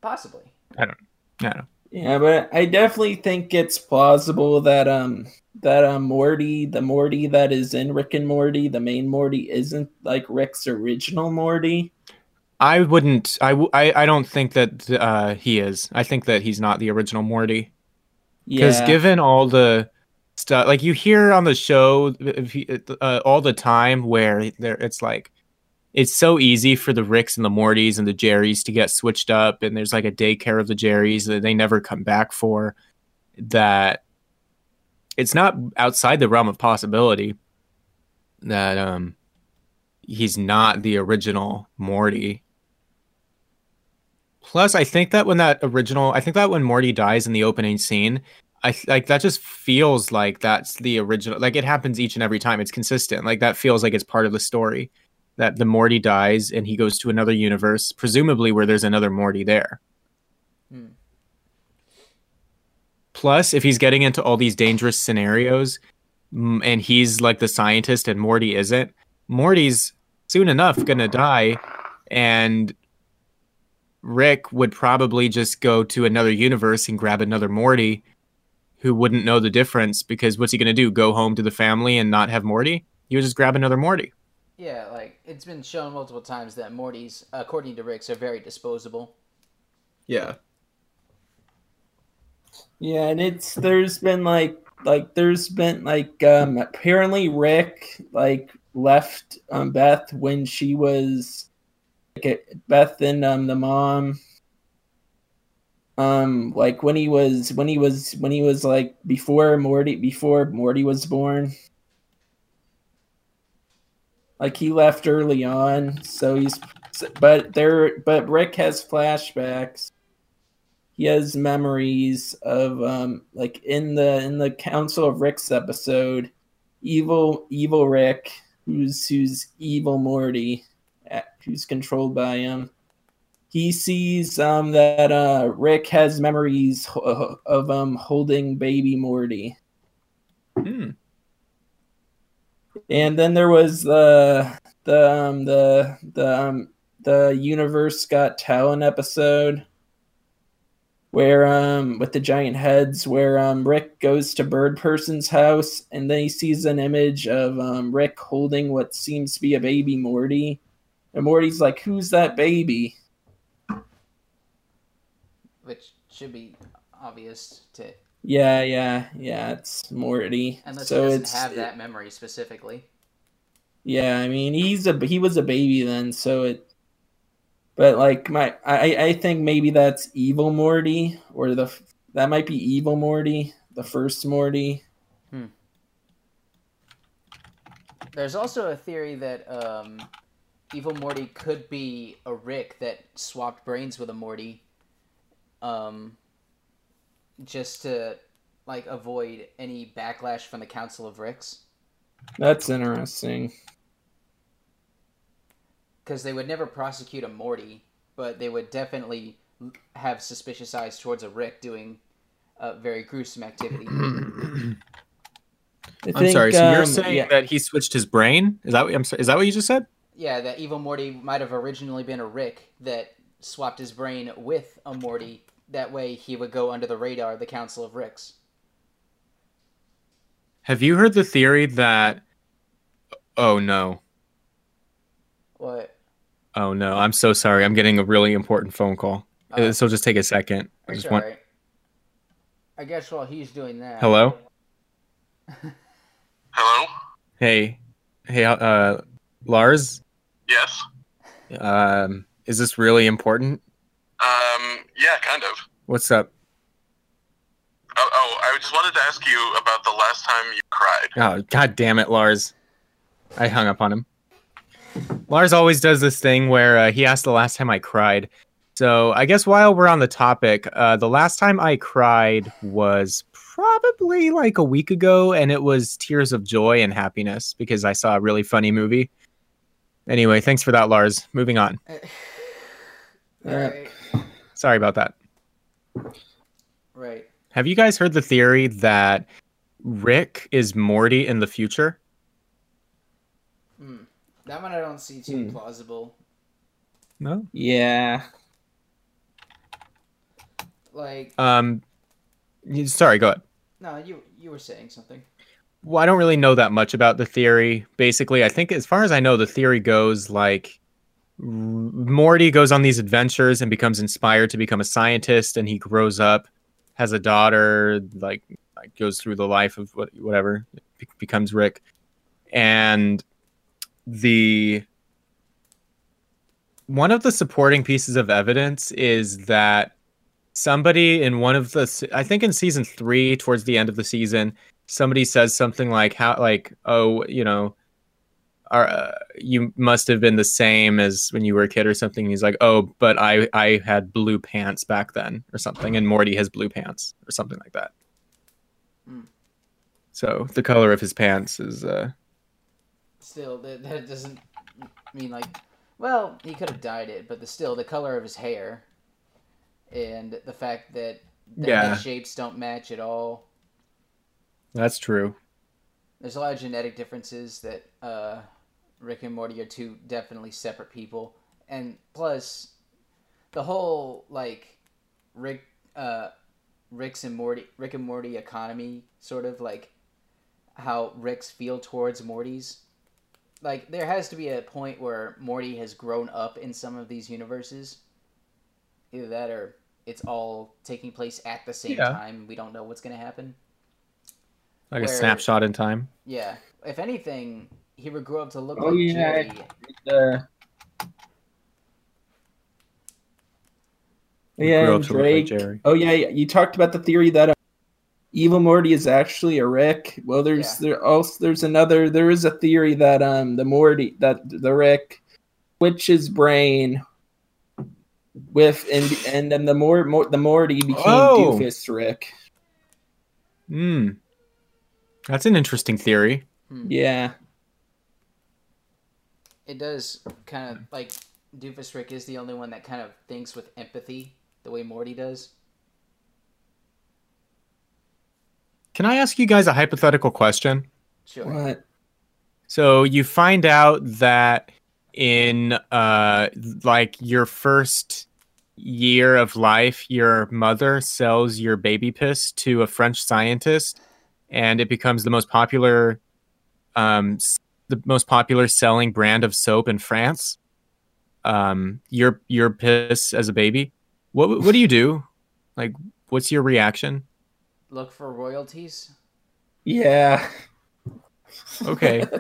Possibly. I don't know. Yeah, but I definitely think it's plausible that um that um Morty, the Morty that is in Rick and Morty, the main Morty isn't like Rick's original Morty. I wouldn't. I, w- I, I don't think that uh, he is. I think that he's not the original Morty. Because Yeah, given all the stuff, like you hear on the show uh, all the time, where there it's like it's so easy for the Ricks and the Mortys and the Jerrys to get switched up, and there's like a daycare of the Jerrys that they never come back for. That it's not outside the realm of possibility that um he's not the original Morty. Plus, I think that when that original, I think that when Morty dies in the opening scene, I like that just feels like that's the original. Like it happens each and every time. It's consistent. Like that feels like it's part of the story that the Morty dies and he goes to another universe, presumably where there's another Morty there. Hmm. Plus, if he's getting into all these dangerous scenarios, mm, and he's like the scientist and Morty isn't, Morty's soon enough gonna die, and Rick would probably just go to another universe and grab another Morty who wouldn't know the difference because what's he gonna do? Go home to the family and not have Morty? He would just grab another Morty. Yeah, like it's been shown multiple times that Mortys, according to Ricks, are very disposable. Yeah. yeah, and it's there's been like like there's been like um apparently Rick like left um Beth when she was like Beth and um the mom um like when he was when he was when he was like before Morty before Morty was born. Like he left early on so he's but there but Rick has flashbacks. He has memories of um like in the in the Council of Rick's episode evil evil Rick who's who's evil Morty who's controlled by him he sees um that uh Rick has memories ho- of um holding baby Morty. Hmm. and then there was the the um the the um the universe got talent episode where um with the giant heads where um Rick goes to Birdperson's house and then he sees an image of um Rick holding what seems to be a baby Morty. And Morty's like who's that baby which should be obvious to yeah yeah yeah it's Morty unless so he doesn't have that memory specifically. Yeah, I mean he's a he was a baby then, so it. But like my, I I think maybe that's evil Morty or the that might be evil Morty, the first Morty. Hmm. There's also a theory that um, Evil Morty could be a Rick that swapped brains with a Morty, um, just to like avoid any backlash from the Council of Ricks, That's interesting. because they would never prosecute a Morty, but they would definitely have suspicious eyes towards a Rick doing a very gruesome activity. I I'm think, sorry. So you're um, saying yeah. that he switched his brain? Is that what, I'm sorry, is that what you just said? yeah, that evil Morty might have originally been a Rick that swapped his brain with a Morty. That way, he would go under the radar of the Council of Ricks. Have you heard the theory that? Oh no! What? Oh no! I'm so sorry. I'm getting a really important phone call. Oh. This will just take a second. I just want. alright. I guess while he's doing that. Hello. Hello? Hey, hey, uh, Lars. Yes? Um, is this really important? Um, yeah, kind of. What's up? Oh, oh, I just wanted to ask you about the last time you cried. Oh, god damn it, Lars. I hung up on him. Lars always does this thing where uh, he asked the last time I cried. So I guess while we're on the topic, uh, the last time I cried was probably like a week ago, and it was tears of joy and happiness because I saw a really funny movie. Anyway, thanks for that, Lars. Moving on. Alright. Sorry about that. Right. Have you guys heard the theory that Rick is Morty in the future? Hmm. That one I don't see too Hmm. plausible. No. Yeah. Like, Um. Sorry. Go ahead. no, you you were saying something. Well, I don't really know that much about the theory. Basically, I think as far as I know, the theory goes like R- Morty goes on these adventures and becomes inspired to become a scientist, and he grows up, has a daughter, like, like goes through the life of what, whatever, becomes Rick, and the one of the supporting pieces of evidence is that somebody in one of the I think in season 3 towards the end of the season somebody says something like how like oh you know are uh, you must have been the same as when you were a kid or something and he's like oh but i i had blue pants back then or something and morty has blue pants or something like that Hmm. so the color of his pants is uh Still, that, that doesn't mean like. Well, he could have dyed it, but the, still, the color of his hair, and the fact that the Yeah. shapes don't match at all. that's true There's a lot of genetic differences that uh, Rick and Morty are two definitely separate people, and plus, the whole like Rick, uh, Rick's and Morty, Rick and Morty economy, sort of like how Rick's feel towards Morty's. Like there has to be a point where Morty has grown up in some of these universes. Either that, or it's all taking place at the same Yeah. time. We don't know what's gonna happen. like Where- a snapshot in time Yeah. If anything, he would grow up to look Oh, like yeah. Jerry. Uh, yeah, grew and up to look like Jerry. Oh yeah, yeah, you talked about the theory that uh, Evil Morty is actually a Rick. Well, there's there also there's another there is a theory that um the Morty that the Rick switches brain with and and then the more, more the Morty became Oh. Doofus Rick. Hmm. That's an interesting theory. Yeah, It does kind of like Doofus Rick is the only one that kind of thinks with empathy the way Morty does. Can I ask you guys a hypothetical question? Sure. what? So you find out that in uh like your first year of life, your mother sells your baby piss to a French scientist, and it becomes the most popular, um, s- the most popular selling brand of soap in France. Um, your your piss as a baby. What what do you do? Like, what's your reaction? Look for royalties. Yeah. Okay.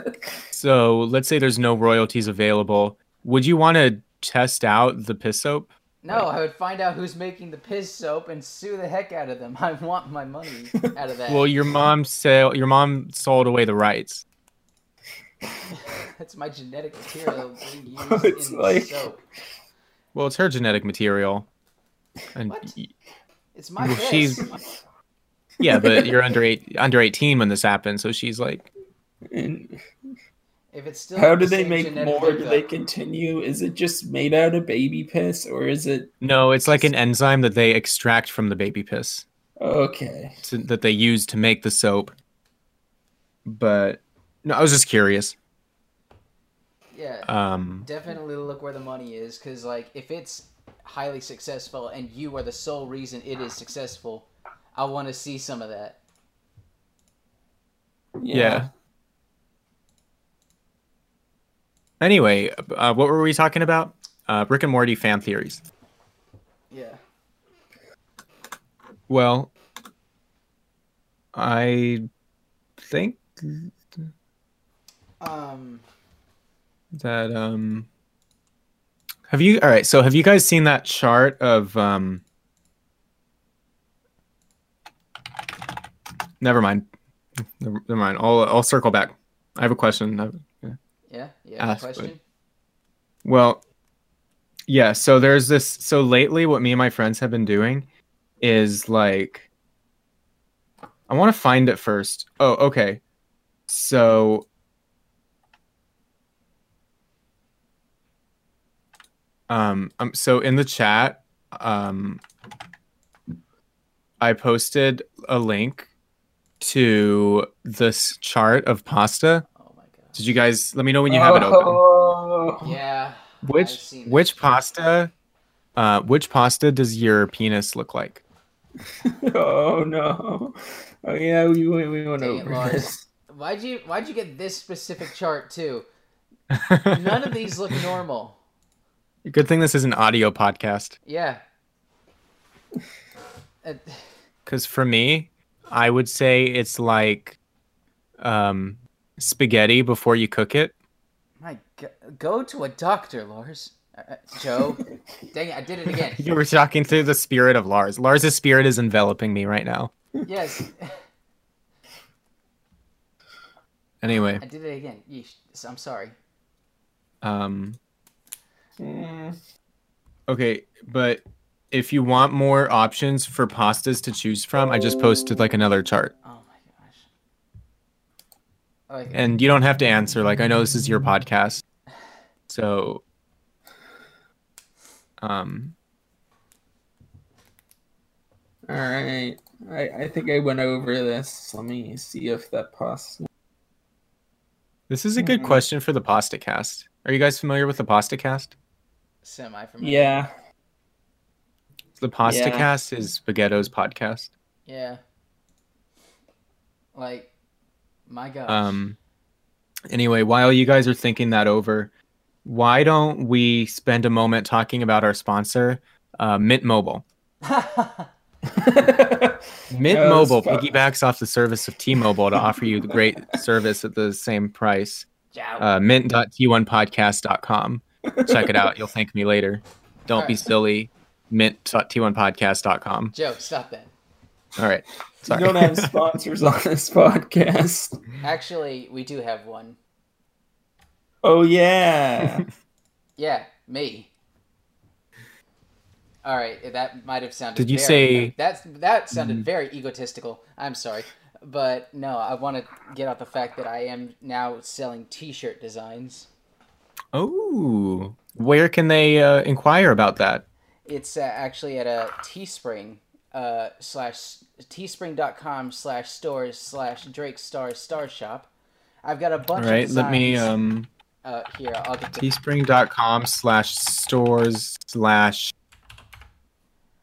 So let's say there's no royalties available. Would you want to test out the piss soap? No, I would find out who's making the piss soap and sue the heck out of them. I want my money out of that. Well, your mom sell your mom sold away the rights. That's my genetic material being used It's in like- soap. Well, it's her genetic material. And What? It's my well, she's yeah, but you're under eight under 18 when this happened, so she's like If it's still How do the they make genetic more? Do they continue? Is it just made out of baby piss, or is it No, it's like an enzyme that they extract from the baby piss okay? to, that they use to make the soap. But no, I was just curious. Yeah, Um, definitely look where the money is because like if it's highly successful and you are the sole reason it is successful i want to see some of that yeah. Anyway, uh, what were we talking about? Uh, Rick and Morty fan theories. yeah Well, I think um that um have you all right so have you guys seen that chart of um never mind. Never, never mind. I'll i'll circle back. I have a question. I've- yeah. Yeah Ask, question? Well yeah so there's this so lately what me and my friends have been doing is like i want to find it first. Oh okay. So um, um so in the chat um i posted a link to this chart of pasta oh my god did you guys let me know when you have it open Oh. yeah I've which seen which pasta uh which pasta does your penis look like Oh no! Oh yeah, we we, we went Dang over Lars. this. why'd you why'd you get this specific chart too none of these look normal good thing this is an audio podcast. Yeah. Because for me i would say it's like um spaghetti before you cook it. My god go to a doctor lars. Uh, uh, joe. Dang it i did it again. You were talking through the spirit of lars. Lars's spirit is enveloping me right now. Yes. Anyway. I did it again. Yeesh. i'm sorry. Um Mm, Okay, but if you want more options for pastas to choose from, I just posted like another chart. oh my gosh like And you don't have to answer. Like I know this is your podcast. So um all right, I I think I went over this. Let me see if that pasta. this is a good Mhm. question for the pasta cast. Are you guys familiar with the pasta cast? Semi familiar Yeah, The pasta Yeah. cast is Spaghetto's podcast. yeah like my gosh Um anyway, while you guys are thinking that over, why don't we spend a moment talking about our sponsor, uh, Mint Mobile? Mint Yeah, Mobile piggybacks off the service of T-Mobile to offer you the great service at the same price. Joe. Uh, mint.t1podcast.com. Check it out. You'll thank me later. Don't be Alright. silly. Mint.t1podcast.com. Joe, stop that. All right. we Sorry. don't have sponsors on this podcast. Actually, we do have one. Oh yeah. Yeah, me. All right, that might have sounded. Did you very- say- that? That sounded Mm. very egotistical. I'm sorry, but no, I want to get out the fact that I am now selling T-shirt designs. Oh, where can they uh, inquire about that? It's uh, actually at a Teespring uh, slash teespring.com slash stores slash Drake Star Star Shop. I've got a bunch All right, of. Let me. Um, uh, here, I'll get to teespring.com slash stores slash.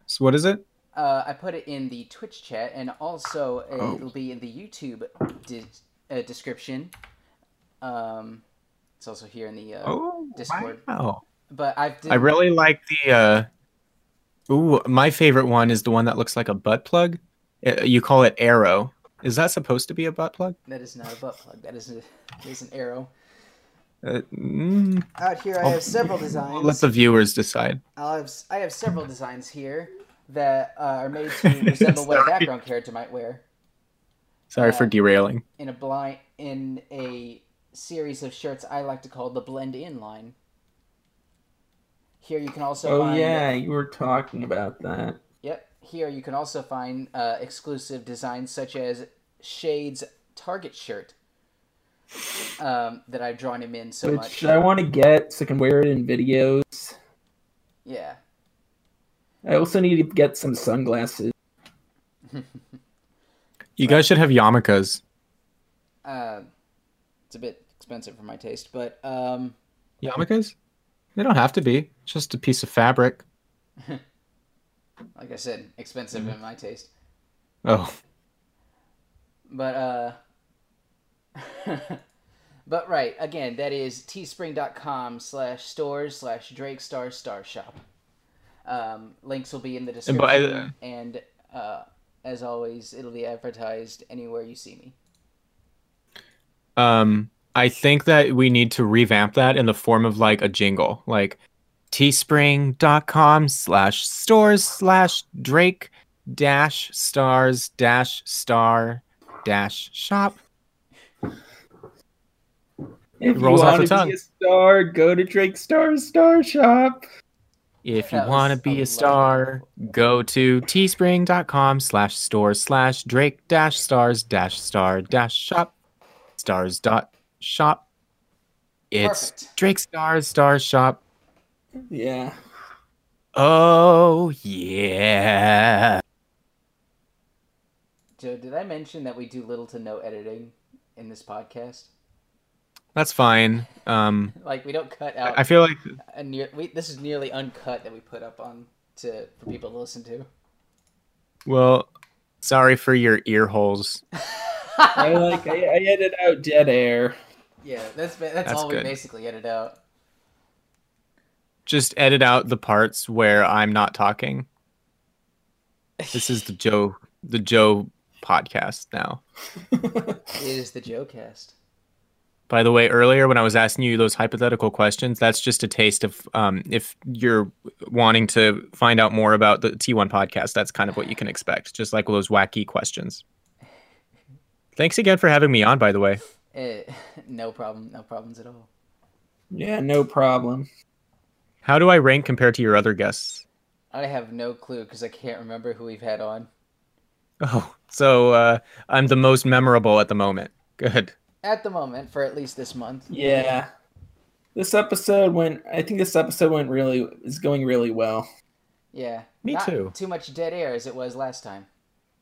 So what is it? Uh, I put it in the Twitch chat, and also uh, Oh. it'll be in the YouTube di- uh, description. Um, it's also here in the. Uh, Oh, Discord. wow. But I've. Did, I really like the. uh Ooh, my favorite one is the one that looks like a butt plug. Uh, You call it arrow. Is that supposed to be a butt plug? That is not a butt plug. That is a, that is an arrow. Uh, mm, Out here, I I'll- have several designs. let the viewers decide. I'll have, I have several designs here that uh, are made to resemble what a background character might wear Sorry for Uh, derailing. in a blind in a series of shirts I like to call the blend in line. Here you can also oh find yeah, you were talking about that. Yep. Here you can also find uh, exclusive designs such as Shade's Target shirt. um, that I've drawn him in so which much. I want to get so I can wear it in videos. Yeah. I also need to get some sunglasses. You guys should have yarmulkes. Uh, it's a bit expensive for my taste, but um, Yarmulkes? They don't have to be. It's just a piece of fabric. like I said, expensive in my taste. Oh, But uh But right, again, that is teespring.com slash stores slash Drake Star Star Shop. Um, links will be in the And by the- description and uh, as always it'll be advertised anywhere you see me. um, I think that we need to revamp that in the form of like a jingle, like teespring.com slash stores slash Drake dash stars dash star dash shop. If It you rolls off want the to tongue. be a star, go to Drake Star Star Shop. If you want to be a a star, go to teespring.com slash store slash Drake dash stars dash star dash shop stars dot shop. It's Perfect. Drake stars star shop. Yeah. Oh yeah. Joe, did I mention that we do little to no editing in this podcast? That's fine. Um Like we don't cut out I feel like near we, this is nearly uncut that we put up on to for people to listen to. well sorry for your ear holes. I like I, I edit out dead air. Yeah, that's that's, That's all we basically edit out. Just edit out the parts where I'm not talking. This is the Joe the Joe podcast now. It is the Joe cast. By the way, earlier when I was asking you those hypothetical questions, that's just a taste of um, if you're wanting to find out more about the T1 podcast, that's kind of what you can expect, just like those wacky questions. Thanks again for having me on, by the way. Eh, no problem, no problems at all. Yeah, no problem. How do I rank compared to your other guests? I have no clue because I can't remember who we've had on. Oh, so uh, I'm the most memorable at the moment. Good. At the moment, for at least this month. Yeah. This episode went I think this episode went really is going really well. Yeah. Me Not too. Too much dead air as it was last time.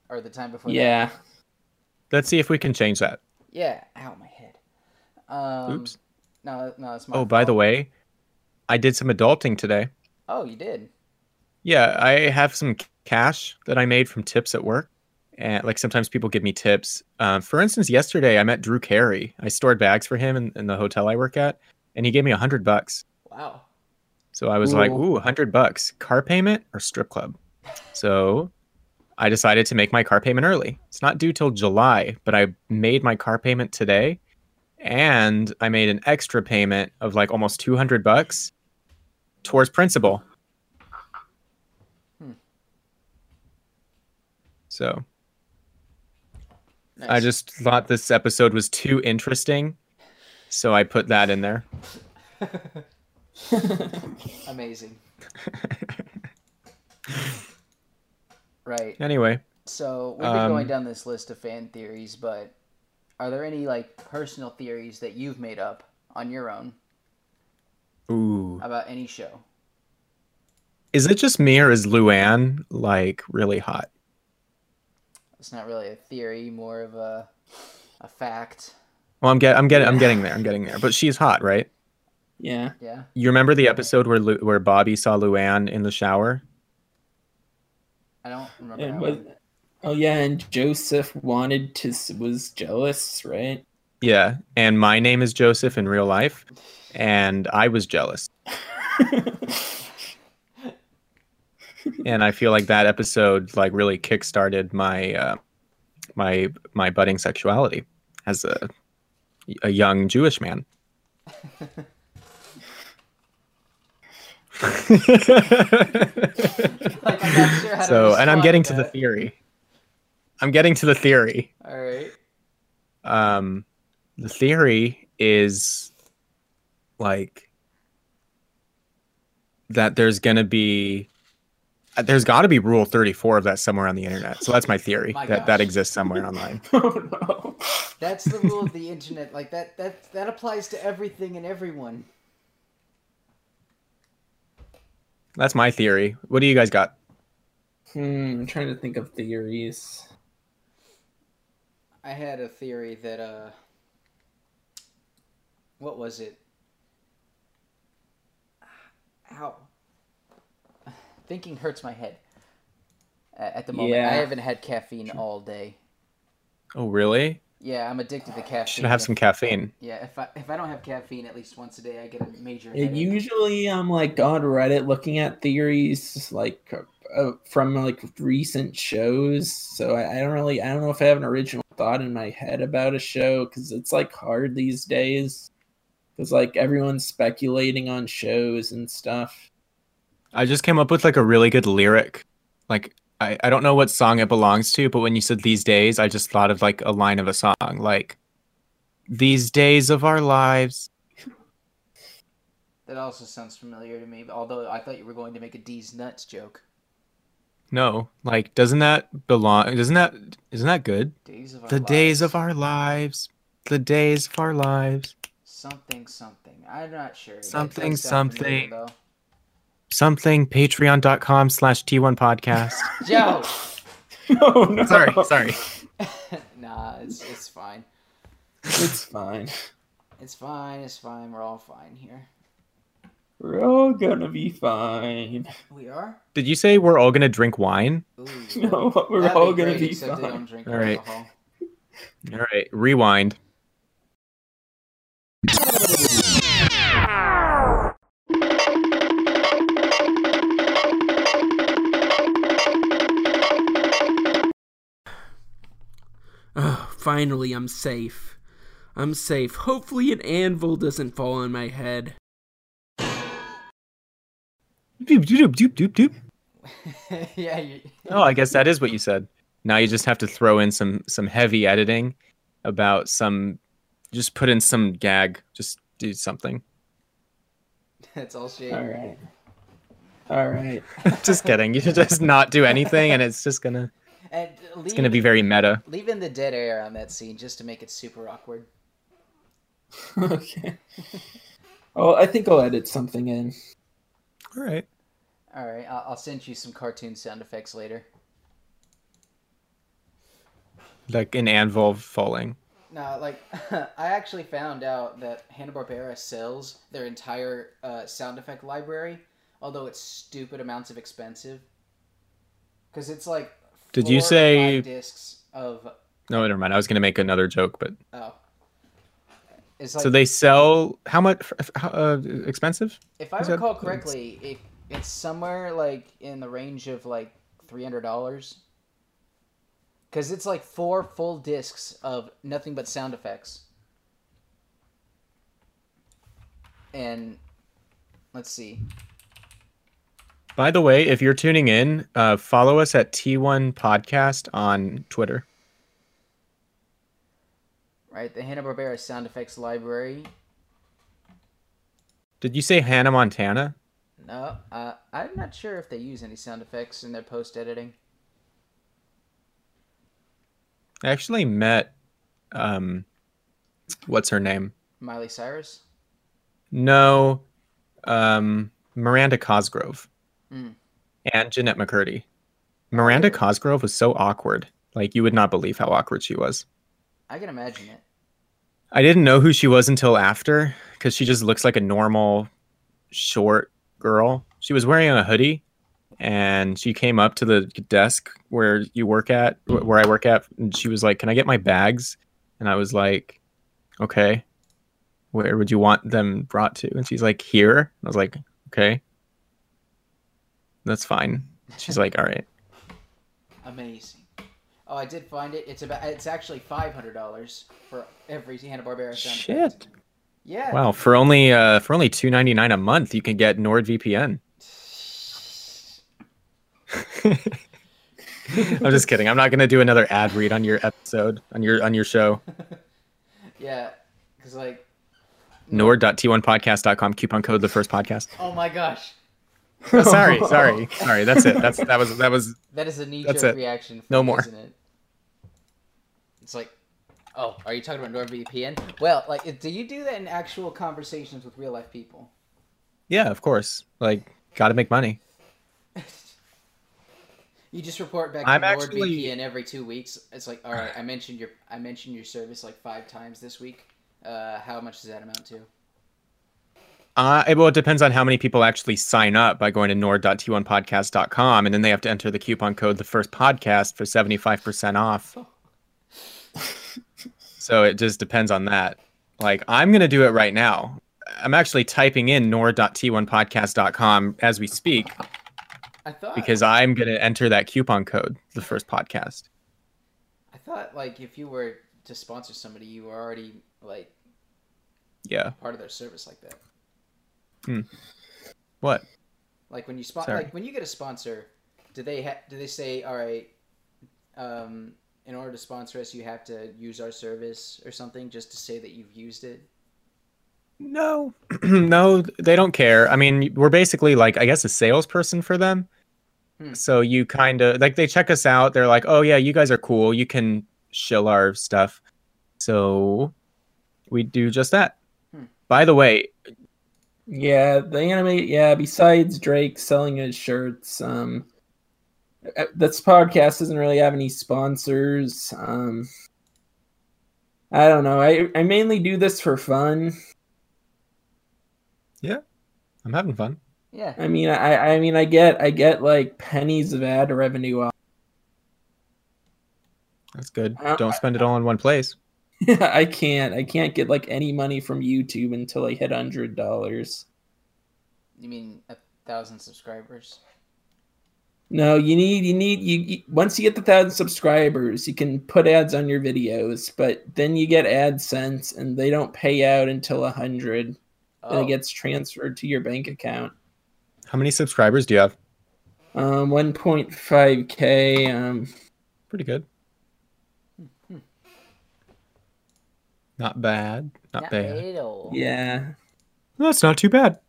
Or the time before that. Yeah. Let's see if we can change that. Yeah. Ow, my head. Um, Oops. No, no, it's my Oh, by the way, I did some adulting today. Oh, you did. Yeah, I have some cash that I made from tips at work. And like sometimes people give me tips. Um, for instance, yesterday I met Drew Carey. I stored bags for him in, in the hotel I work at, and he gave me a hundred bucks. Wow. So I was like, Ooh. "Ooh, a hundred bucks, car payment or strip club?" So I decided to make my car payment early. It's not due till July, but I made my car payment today, and I made an extra payment of like almost two hundred bucks towards principal. Hmm. So Nice. I just thought this episode was too interesting, so I put that in there. Amazing. right. Anyway, So we've been going Um, down this list of fan theories, but are there any like personal theories that you've made up on your own ooh, about any show? is it just me or is Luann like really hot? It's not really a theory, more of a a fact. Well, I'm get I'm getting I'm getting there. I'm getting there. But she's hot, right? Yeah. Yeah. You remember the episode where Lu- where Bobby saw Luann in the shower? I don't remember. And that was, oh yeah, and Joseph wanted to was jealous, right? Yeah, and my name is Joseph in real life, and I was jealous. And I feel like that episode like really kickstarted my uh, my my budding sexuality as a a young Jewish man. Like, I'm sure so, and I'm getting to to the theory. I'm getting to the theory. All right. um the theory is like that there's gonna be Uh, There's got to be Rule 34 of that somewhere on the internet. So that's my theory My that that exists somewhere online. oh no. That's the rule of the internet. Like that that that applies to everything and everyone. That's my theory. What do you guys got? Hmm, I'm trying to think of theories. I had a theory that uh what was it? Ow. Thinking hurts my head. At the moment, Yeah. I haven't had caffeine all day. Oh, really? Yeah, I'm addicted to caffeine. Should have some caffeine. Yeah, if I if I don't have caffeine at least once a day, I get a major headache. usually I'm like on Reddit looking at theories like uh, from like recent shows. So I, I don't really I don't know if I have an original thought in my head about a show because it's like hard these days. Because like everyone's speculating on shows and stuff. I just came up with like a really good lyric. Like I, I don't know what song it belongs to, but when you said these days, I just thought of like a line of a song, like these days of our lives. That also sounds familiar to me. Although I thought you were going to make a D's nuts joke. No, like doesn't that belong? Doesn't that isn't that good? Days of our The days lives. of our lives. The days of our lives. something something. I'm not sure. Something, does sound familiar, something. though. Something patreon.com slash T1 podcast. Joe. oh no! sorry, sorry. nah, it's it's fine. It's fine. It's fine. It's fine. We're all fine here. We're all gonna be fine. We are. Did you say we're all gonna drink wine? Ooh. No, we're That'd all be gonna be except they don't fine. All right. alcohol. All right, rewind. Finally, I'm safe. I'm safe. Hopefully, an anvil doesn't fall on my head. Doop, doop, doop, doop, doop. yeah. You, Oh, I guess that is what you said. Now you just have to throw in some some heavy editing about some just put in some gag. Just do something. that's all shade. All right. All right. just kidding. You should just not do anything and it's just gonna And leave, it's gonna be very meta. leave in the dead air on that scene just to make it super awkward. okay. Oh, I think I'll edit something in. All right. All right. I'll, I'll send you some cartoon sound effects later. Like an anvil falling. No, like I actually found out that Hanna Barbera sells their entire uh, sound effect library, although it's stupid amounts of expensive. Because it's like. Did you say- discs of No, never mind. I was gonna make another joke, but oh. It's like so they sell how much? How, uh, expensive? if I is that- recall correctly, it, it's somewhere like in the range of like three hundred dollars. Because it's like four full discs of nothing but sound effects. And let's see. By the way, if you're tuning in, uh, follow us at T1 Podcast on Twitter. Right, the Hanna Barbera sound effects library. Did you say Hannah Montana? No, uh, I'm not sure if they use any sound effects in their post editing. I actually met, um, what's her name? Miley Cyrus. No, um, Miranda Cosgrove Mm. and Jennette McCurdy. Miranda Cosgrove was so awkward. Like, you would not believe how awkward she was. I can imagine it. I didn't know who she was until after because she just looks like a normal short girl. She was wearing a hoodie and she came up to the desk where you work at, wh- where I work at, and she was like, Can I get my bags? And I was like, Okay. Where would you want them brought to? And she's like, Here. And I was like, Okay. That's fine. She's like, All right. Amazing. Oh, I did find it. It's about. It's actually five hundred dollars for every Hanna Barbera effect. Shit. Yeah. Wow. For only uh for only two ninety nine a month, you can get NordVPN. I'm just kidding. I'm not gonna do another ad read on your episode on your on your show. Yeah, because like. Nord.t1podcast.com coupon code the first podcast. Oh my gosh. Oh, sorry, sorry, sorry. That's it. That's that was that was That is a knee jerk reaction. For No me, more. Isn't it? It's like, oh, are you talking about NordVPN? Well, like, do you do that in actual conversations with real life people? yeah, of course. Like, got to make money. You just report back I'm to actually- NordVPN every two weeks. It's like, all right, I mentioned your I mentioned your service like five times this week. Uh, how much does that amount to? Uh, it- well, it depends on how many people actually sign up by going to nord.t1podcast.com, and then they have to enter the coupon code the first podcast for 75% off. so it just depends on that. Like, I'm going to do it right now. I'm actually typing in nord.t1podcast.com as we speak I thought because I'm going to enter that coupon code the first podcast. I thought like if you were to sponsor somebody, you were already like Yeah. part of their service like that. What? Like when you Sorry. like when you get a sponsor, do they ha- do they say all right, um, in order to sponsor us, you have to use our service or something just to say that you've used it? No, no, they don't care. I mean, we're basically like, I guess, a salesperson for them. Hmm. So you kind of like they check us out. They're like, oh yeah, you guys are cool. You can shill our stuff. So we do just that. Hmm. By the way, Yeah, the anime. Yeah, besides Drake selling his shirts, um, uh, this podcast doesn't really have any sponsors. Um, I don't know. I I mainly do this for fun. Yeah, I'm having fun. Yeah. I mean, I I mean, I get I get like pennies of ad revenue. off- That's good. Uh, Don't spend it all in one place. I can't I can't get like any money from YouTube until I hit hundred dollars. You mean a thousand subscribers? No, you need you need you, you once you get the thousand subscribers, you can put ads on your videos, but then you get AdSense, and they don't pay out until a hundred. Then Oh, it gets transferred to your bank account. How many subscribers do you have? Um, one point five k. Um, Pretty good. Not bad. Not, not bad. bad at all. yeah. That's not too bad.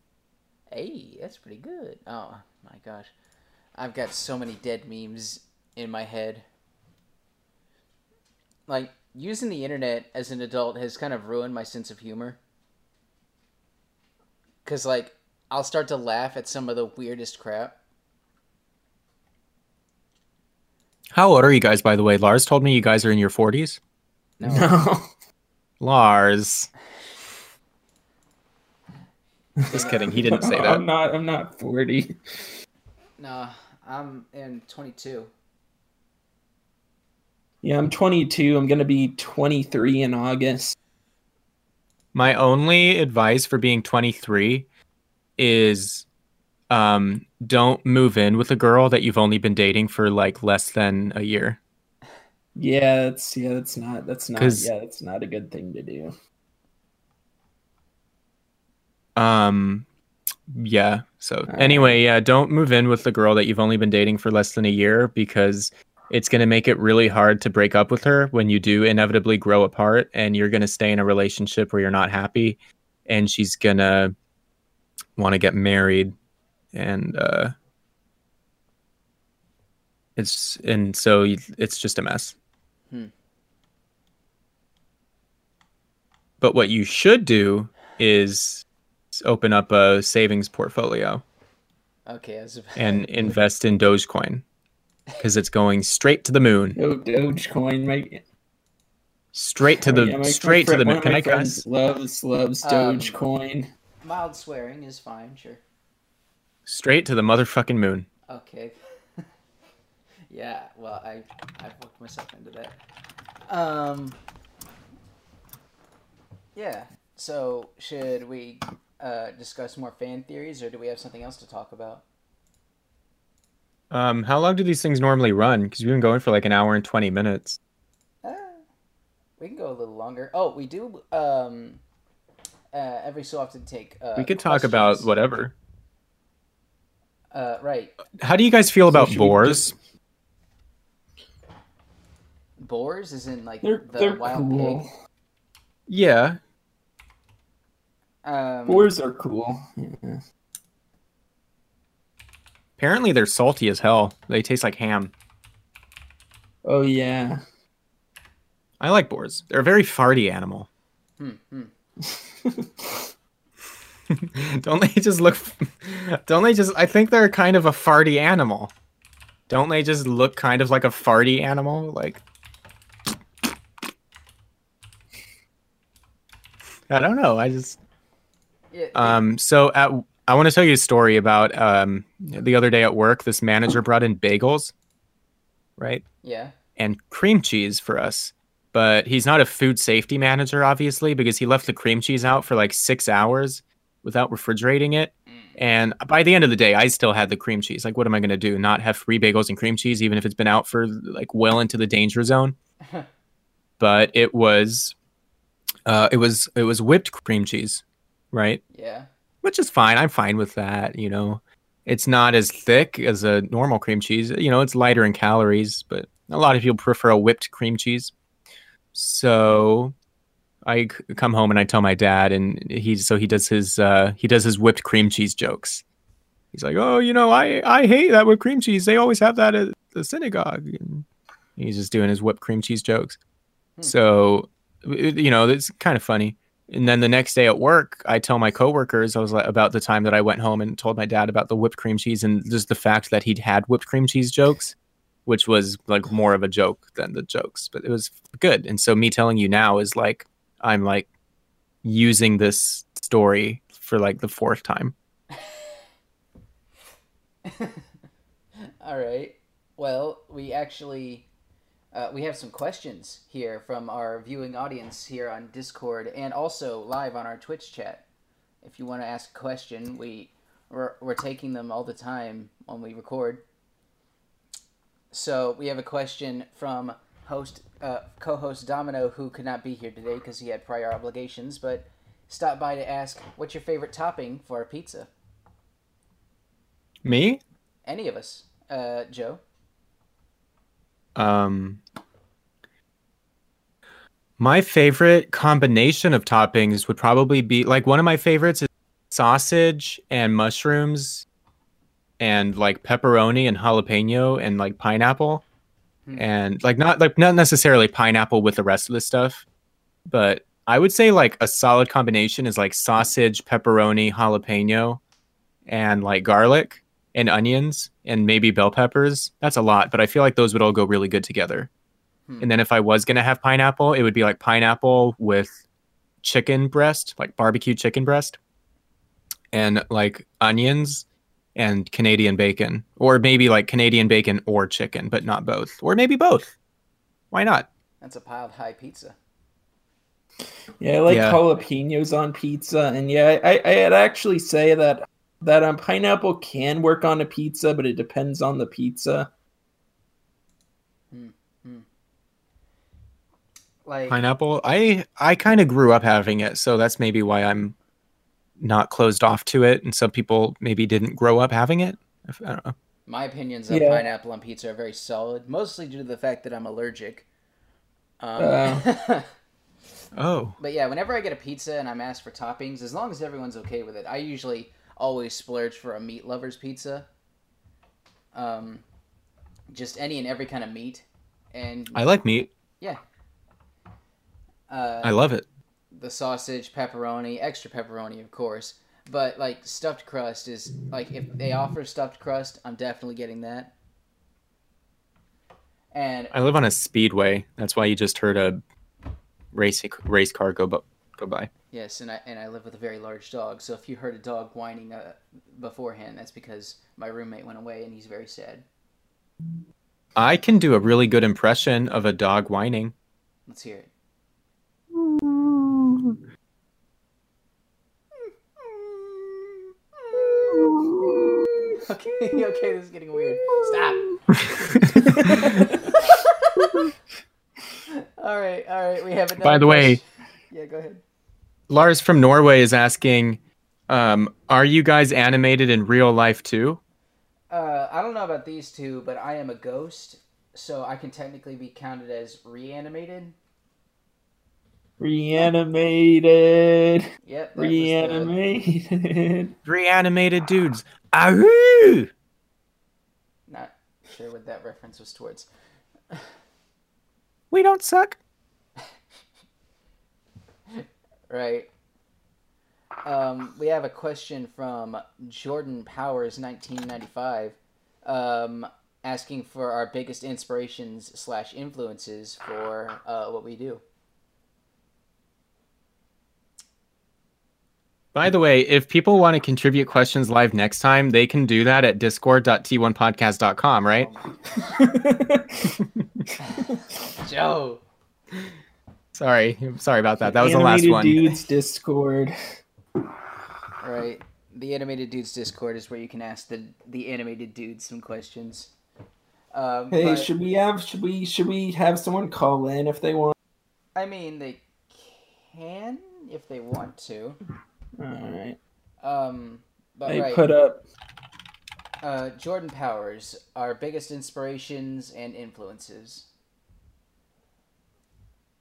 Hey, that's pretty good. Oh my gosh, I've got so many dead memes in my head. Like using the internet as an adult has kind of ruined my sense of humor. Cause like I'll start to laugh at some of the weirdest crap. How old are you guys, by the way? Lars told me you guys are in your 40s. No, No. Lars. Just kidding. He didn't say that. I'm not. I'm not forty. no, I'm in 22. Yeah, I'm 22. I'm gonna be 23 in August. My only advice for being 23 is um don't move in with a girl that you've only been dating for like less than a year. Yeah, that's yeah, that's not that's not yeah, that's not a good thing to do. Um yeah. So anyway, yeah, don't move in with the girl that you've only been dating for less than a year because it's going to make it really hard to break up with her when you do inevitably grow apart and you're going to stay in a relationship where you're not happy and she's going to want to get married and uh it's and so it's just a mess. But what you should do is open up a savings portfolio Okay, I about- and invest in Dogecoin because it's going straight to the moon, No Dogecoin, my straight to the yeah, my- my straight to the moon. of Can I friends guess? Loves loves Um, Dogecoin. mild swearing is fine, sure. Straight to the motherfucking moon. Okay. yeah, well, I I've worked myself into that. Um. Yeah. So should we uh, discuss more fan theories, or do we have something else to talk about? Um, how long do these things normally run? Because we've been going for like an hour and twenty minutes. Uh, we can go a little longer. Oh, we do. Um. Uh, every so often take. Uh, we could talk about whatever. Uh, right. How do you guys feel So about should we boars? Boars is in like They're the they're wild cool. pig. Yeah, Um, Boars are cool. Yeah. Apparently, they're salty as hell. They taste like ham. Oh yeah. I like boars. They're a very farty animal. Hmm, hmm. don't they just look? Don't they just? I think they're kind of a farty animal. Don't they just look kind of like a farty animal? Like, I don't know. I just Yeah, um. So at I want to tell you a story about um the other day at work. This manager brought in bagels, right? yeah. and cream cheese for us. But he's not a food safety manager, obviously, because he left the cream cheese out for like six hours without refrigerating it. And by the end of the day, I still had the cream cheese. Like, what am I going to do? Not have free bagels and cream cheese, even if it's been out for like well into the danger zone? but it was, uh, it was, it was whipped cream cheese, right? Yeah. which is fine. I'm fine with that. You know, it's not as thick as a normal cream cheese. You know, it's lighter in calories, but a lot of people prefer a whipped cream cheese. So I come home and I tell my dad, and he so he does his uh, he does his whipped cream cheese jokes. He's like, "Oh, you know, I I hate that whipped cream cheese. They always have that at the synagogue." And he's just doing his whipped cream cheese jokes. Hmm. So, you know, it's kind of funny. And then the next day at work, I tell my coworkers I was like about the time that I went home and told my dad about the whipped cream cheese and just the fact that he'd had whipped cream cheese jokes, which was like more of a joke than the jokes, but it was good. And so me telling you now is like I'm like using this story for like the fourth time. All right. Well, we actually uh, we have some questions here from our viewing audience here on Discord and also live on our Twitch chat. If you want to ask a question, we we're, we're taking them all the time when we record. So we have a question from host uh, co-host Domino who could not be here today because he had prior obligations, but stopped by to ask, "What's your favorite topping for a pizza?" Me? Any of us, uh, Joe. Um, my favorite combination of toppings would probably be like one of my favorites is sausage and mushrooms and like pepperoni and jalapeno and like pineapple Hmm. and like not like not necessarily pineapple with the rest of the stuff but i would say like a solid combination is like sausage pepperoni jalapeno and like garlic and onions and maybe bell peppers. That's a lot, but I feel like those would all go really good together. Hmm. And then if I was going to have pineapple, it would be like pineapple with chicken breast, like barbecue chicken breast, and like onions and Canadian bacon, or maybe like Canadian bacon or chicken, but not both, or maybe both. Why not? That's a piled high pizza. Yeah, I like Yeah. jalapenos on pizza, and yeah, I, I'd actually say that that um, pineapple can work on a pizza, but it depends on the pizza. Like Pineapple. I I kind of grew up having it, so that's maybe why I'm not closed off to it. And some people maybe didn't grow up having it. I don't know. my opinions of Yeah. pineapple on pizza are very solid, mostly due to the fact that I'm allergic. Um, Uh. Oh, but yeah, whenever I get a pizza and I'm asked for toppings, as long as everyone's okay with it, I usually always splurge for a meat lover's pizza. Um, just any and every kind of meat, and I like meat. yeah. Uh, I love it. the sausage, pepperoni, extra pepperoni, of course. But like stuffed crust is like if they offer stuffed crust, I'm definitely getting that. And I live on a speedway. That's why you just heard a race race car go bu- go by. Yes, and I and I live with a very large dog. So if you heard a dog whining uh, beforehand, that's because my roommate went away and he's very sad. I can do a really good impression of a dog whining. Let's hear it. Okay, okay, this is getting weird. Stop. all right, all right. We have another. By the way- yeah, go ahead. Lars from Norway is asking, um, "Are you guys animated in real life too?" Uh, I don't know about these two, but I am a ghost, so I can technically be counted as reanimated. Reanimated, Yep. that was the- reanimated. Reanimated dudes. Ahoo! Not sure what that reference was towards. We don't suck. Right. Um, we have a question from Jordan Powers, 1995, um, asking for our biggest inspirations slash influences for uh, what we do. By the way, if people want to contribute questions live next time, they can do that at discord.t1podcast.com, right? Joe. Sorry. Sorry about that. That was the last one. Animated. Dudes Discord. Right. The animated dudes Discord is where you can ask the the animated dudes some questions. Um, Hey, but, should we have should we should we have someone call in if they want? I mean, they can if they want to. All right. Um, but They right. put up Uh, Jordan Powers, our biggest inspirations and influences.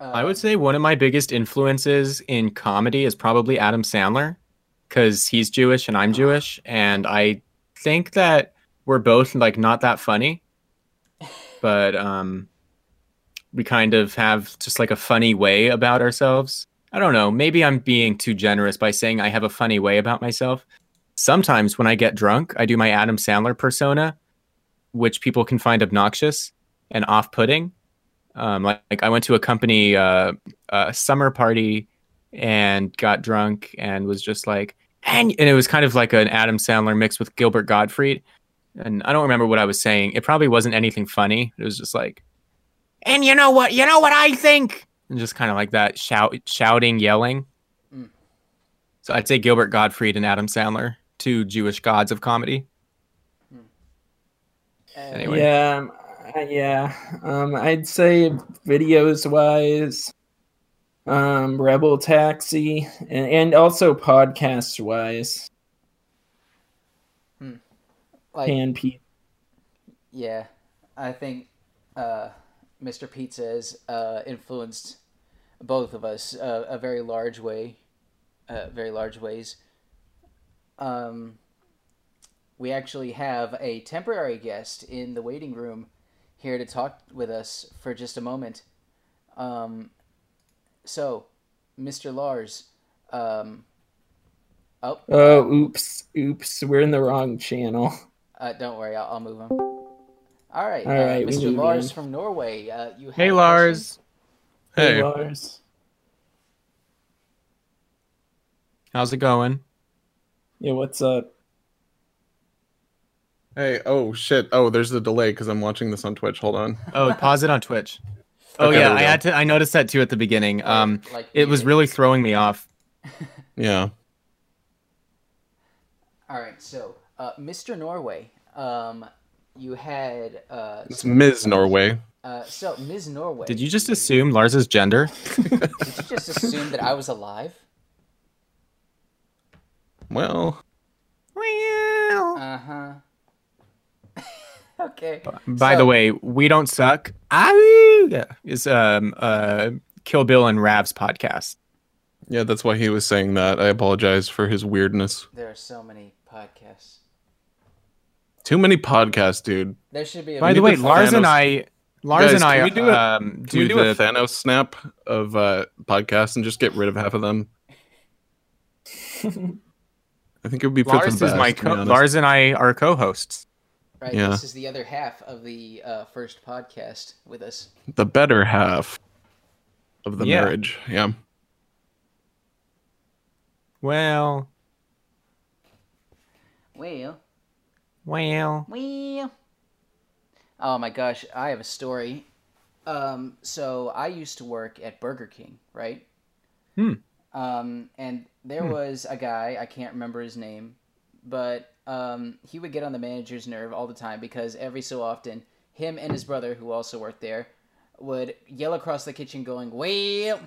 Uh, I would say one of my biggest influences in comedy is probably Adam Sandler because he's Jewish and I'm Jewish. And I think that we're both like not that funny, but um, we kind of have just like a funny way about ourselves. I don't know. Maybe I'm being too generous by saying I have a funny way about myself. Sometimes when I get drunk, I do my Adam Sandler persona, which people can find obnoxious and off putting. Um, like, like I went to a company uh, uh, summer party and got drunk and was just like, and, and it was kind of like an Adam Sandler mixed with Gilbert Gottfried. And I don't remember what I was saying. It probably wasn't anything funny. It was just like, and you know what? You know what I think? And just kind of like that shout, shouting, yelling. Mm. So I'd say Gilbert Gottfried and Adam Sandler, two Jewish gods of comedy. uh, anyway. yeah um, yeah. Um, I'd say videos wise, um, Rebel Taxi, and and also podcast wise, like and Pete. yeah, I think uh, Mr. Pizza has uh, influenced both of us uh, a very large way, uh, very large ways. Um, we actually have a temporary guest in the waiting room here to talk with us for just a moment. Um, so, Mr. Lars, um, oh, Oh, oops, oops, we're in the wrong channel. uh, don't worry, I'll, I'll move him. All right, All right uh, Mr. Lars in. from Norway. Uh, you have Hey. Lars. Hey, Hey, Lars. How's it going? Yeah, what's up? Hey, oh shit. Oh, there's a delay because I'm watching this on Twitch. Hold on. Oh, pause it on Twitch. Oh Okay, yeah, I had to. I noticed that too at the beginning. Or, Um, like it was muted? really throwing me off. Yeah. All right, so uh, Mr. Norway, um, you had uh, It's Ms. Norway. uh, so Ms. Norway. Did you just assume Lars's gender? Did you just assume that I was alive? Well. Well, Uh huh. okay. By So- the way, we don't suck. Ahoo! Is um uh Kill Bill and Rav's podcast. yeah, that's why he was saying that. I apologize for his weirdness. There are so many podcasts. Too many podcasts, dude. There should be a By the way, the Lars and I, Lars Guys, and I, can we do a- um, Can do we do the a Thanos snap of uh, podcasts and just get rid of half of them? I think it would be for Lars the is best. my co- Lars and I are co-hosts. Right. yeah. This is the other half of the uh, first podcast with us. the better half of the Yeah. marriage. Yeah. Well, Well, well. well. Oh my gosh, I have a story. Um, so I used to work at Burger King, right? Hmm. Um, and there Hmm. was a guy I can't remember his name, but um, he would get on the manager's nerve all the time because every so often, him and his brother, who also worked there, would yell across the kitchen, going "Well,"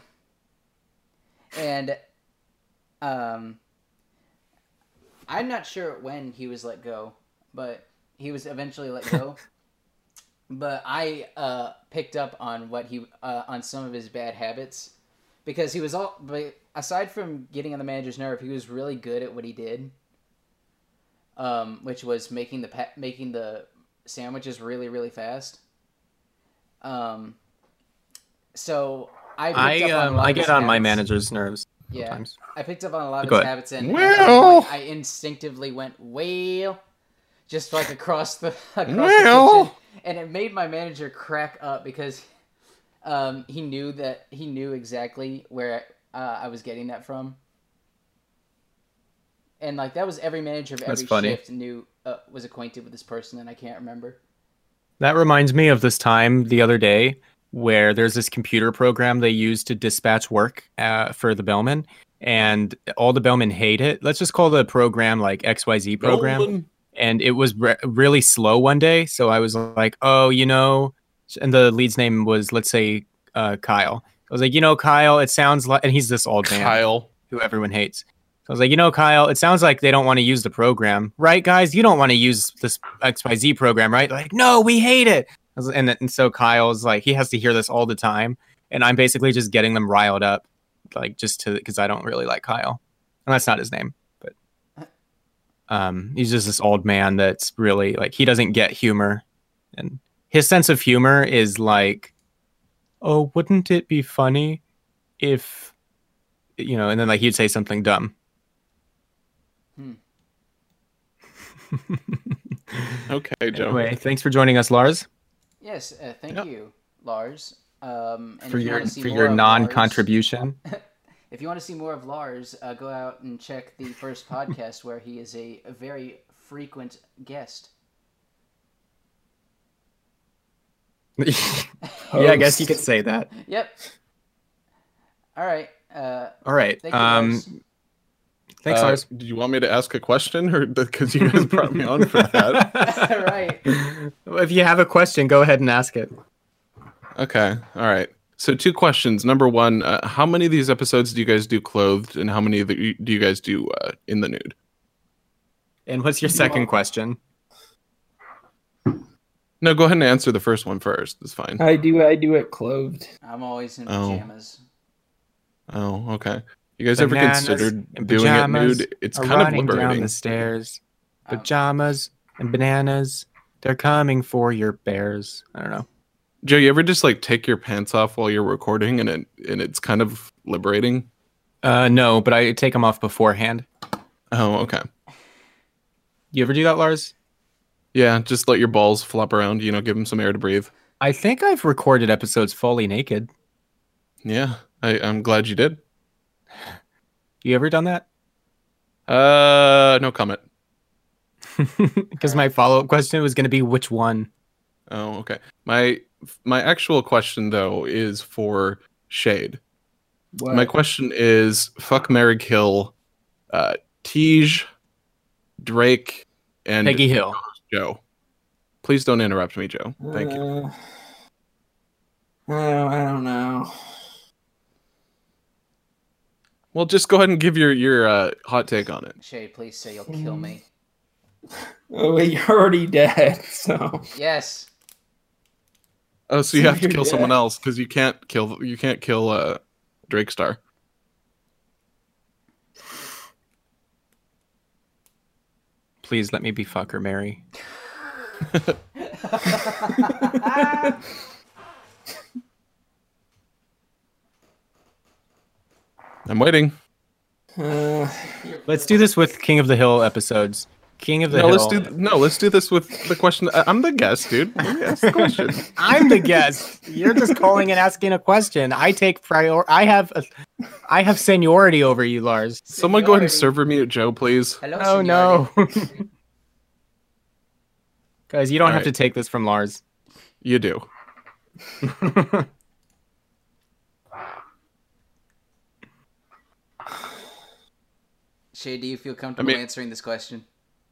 and um, I'm not sure when he was let go, but he was eventually let go. but I uh, picked up on what he uh, on some of his bad habits because he was all. But aside from getting on the manager's nerve, he was really good at what he did, um, which was making the pa- making the sandwiches really really fast. Um, so I I up on a um I get on my manager's nerves Yeah, sometimes. I picked up on a lot of his habits, and Well. point I instinctively went whale, just like across the across Well. the kitchen, and it made my manager crack up because um, he knew that he knew exactly where uh, I was getting that from, and like that was every manager of That's every funny. shift knew uh, was acquainted with this person, and I can't remember. That reminds me of this time the other day where there's this computer program they use to dispatch work uh, for the bellman, and all the bellmen hate it. Let's just call the program like XYZ program. Bellman. and it was re- really slow one day. So I was like, oh, you know, and the lead's name was, let's say, uh, Kyle. I was like, you know, Kyle, it sounds like, and he's this old man Kyle. who everyone hates. I was like, you know, Kyle, it sounds like they don't want to use the program, right, guys? You don't want to use this XYZ program, right? Like, no, we hate it. And, and so Kyle's like, he has to hear this all the time. And I'm basically just getting them riled up, like, just to, because I don't really like Kyle. And that's not his name, but um, he's just this old man that's really like, he doesn't get humor. And his sense of humor is like, oh, wouldn't it be funny if, you know, and then like he'd say something dumb. Hmm. Okay, Joe. Anyway, thanks for joining us, Lars, Yes, uh, thank Yep. you, Lars. Um, and for if you your for your non-contribution. If you want to see more of Lars, uh, go out and check the first podcast where he is a, a very frequent guest. yeah, I guess you could say that. Yep. All right. Uh, All right. Thank you, um, Lars. Thanks, Uh, Lars. Do you want me to ask a question, or because you guys brought me on for that? all right. if you have a question, go ahead and ask it. Okay. All right. So two questions. Number one, uh, how many of these episodes do you guys do clothed, and how many the, do you guys do uh, in the nude? And what's your second question? No, go ahead and answer the first one first. It's fine. I do. I do it clothed. I'm always in pajamas. Oh. Oh, okay. You guys ever considered doing it nude? It's kind of running down liberating. the stairs. Um, Pajamas and bananas. They're coming for your bears. I don't know. Joe, you ever just like take your pants off while you're recording, and it and it's kind of liberating? Uh, no, but I take them off beforehand. Oh, okay. You ever do that, Lars? Yeah, just let your balls flop around. You know, give them some air to breathe. I think I've recorded episodes fully naked. Yeah, I, I'm glad you did. You ever done that? Uh, no comment. Because my follow up question was going to be which one. Oh, okay. My my actual question though is for Shade. What? My question is fuck Mary Kill, uh Tej, Drake, and Peggy Hill. Joe. Please don't interrupt me, Joe. Thank you. Uh, I don't, I don't know. Well, just go ahead and give your your uh, hot take on it. Shay, please say you'll kill me. Oh, wait, you're already dead. So Yes. Oh, so you have to you're kill someone else because you can't kill you can't kill uh Drake Star. Please let me be fucker Mary. I'm waiting. uh, Let's do this with King of the Hill episodes. King of the No, Hill. let's do no. Let's do this with the question. I- I'm the guest, dude. Let me ask the question. I'm the guest. You're just calling and asking a question. I take prior. I have, a, I have seniority over you, Lars. Someone go ahead and Seniority. server mute Joe, please. Hello, Oh seniority. no, guys, you don't have Alright. to take this from Lars. You do. Shay, do you feel comfortable mean- answering this question?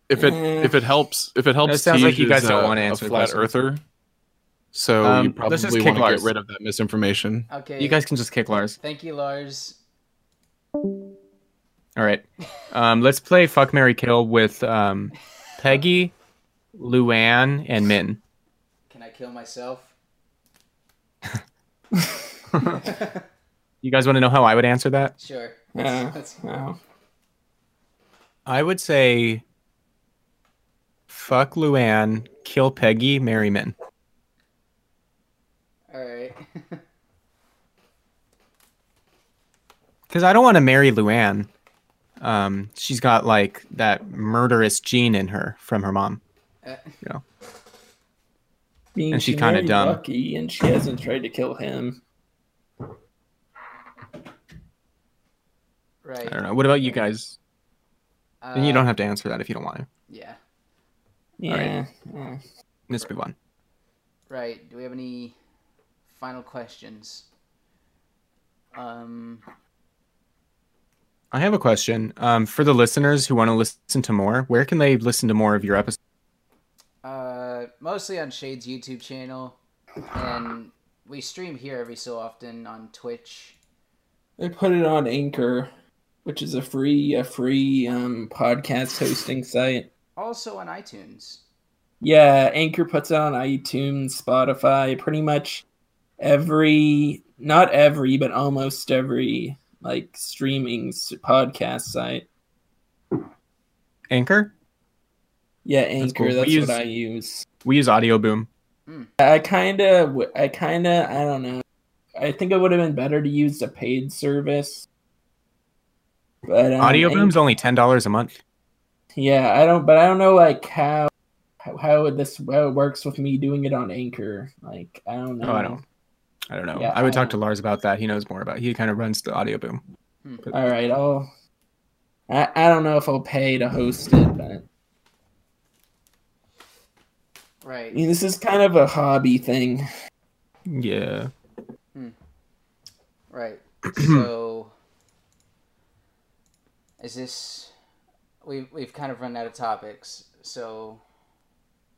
If it if it helps if it helps. It sounds like you guys don't uh, wanna answer the flat question. earther. So Um, you let's probably want to Lars. get rid of that misinformation. Okay. You guys can just kick Lars. Thank you, Lars. All right. Um, let's play Fuck Mary Kill with um, Peggy, Luann, and Minh. Can I kill myself? You guys want to know how I would answer that? Sure. yeah, That's- no. I would say fuck Luann, kill Peggy, marry Minh. All right. Because I don't want to marry Luann. Um, she's got like that murderous gene in her from her mom. Uh, You know. Being And she's she kinda dumb. Lucky, and she hasn't tried to kill him. right. I don't know. What about you guys? And you Uh, don't have to answer that if you don't want to. Yeah. Yeah. yeah. Let's move on. Right. Do we have any final questions? Um. I have a question. Um, for the listeners who want to listen to more, where can they listen to more of your episodes? Uh, mostly on Shade's YouTube channel, and we stream here every so often on Twitch. They put it on Anchor, which is a free a free um podcast hosting site. Also on iTunes. Yeah, Anchor puts it on iTunes, Spotify, pretty much every not every, but almost every like streaming podcast site. Anchor? Yeah, Anchor, cool. that's, We use- what I use. We use Audio Boom. I kind of I kind of I don't know. I think it would have been better to use a paid service. But um, Audio Anch- Boom's only ten dollars a month. Yeah, I don't, but I don't know like how how, how this how it works with me doing it on Anchor. Like I don't know. Oh, I don't. I don't know. Yeah, I would I talk to Lars about that. He knows more about. He kind of runs the Audio Boom. All right, I'll. I I don't know if I'll pay to host it, but right. I Right. mean this is kind of a hobby thing. Yeah. Right. So, is this? We we've kind of run out of topics. So,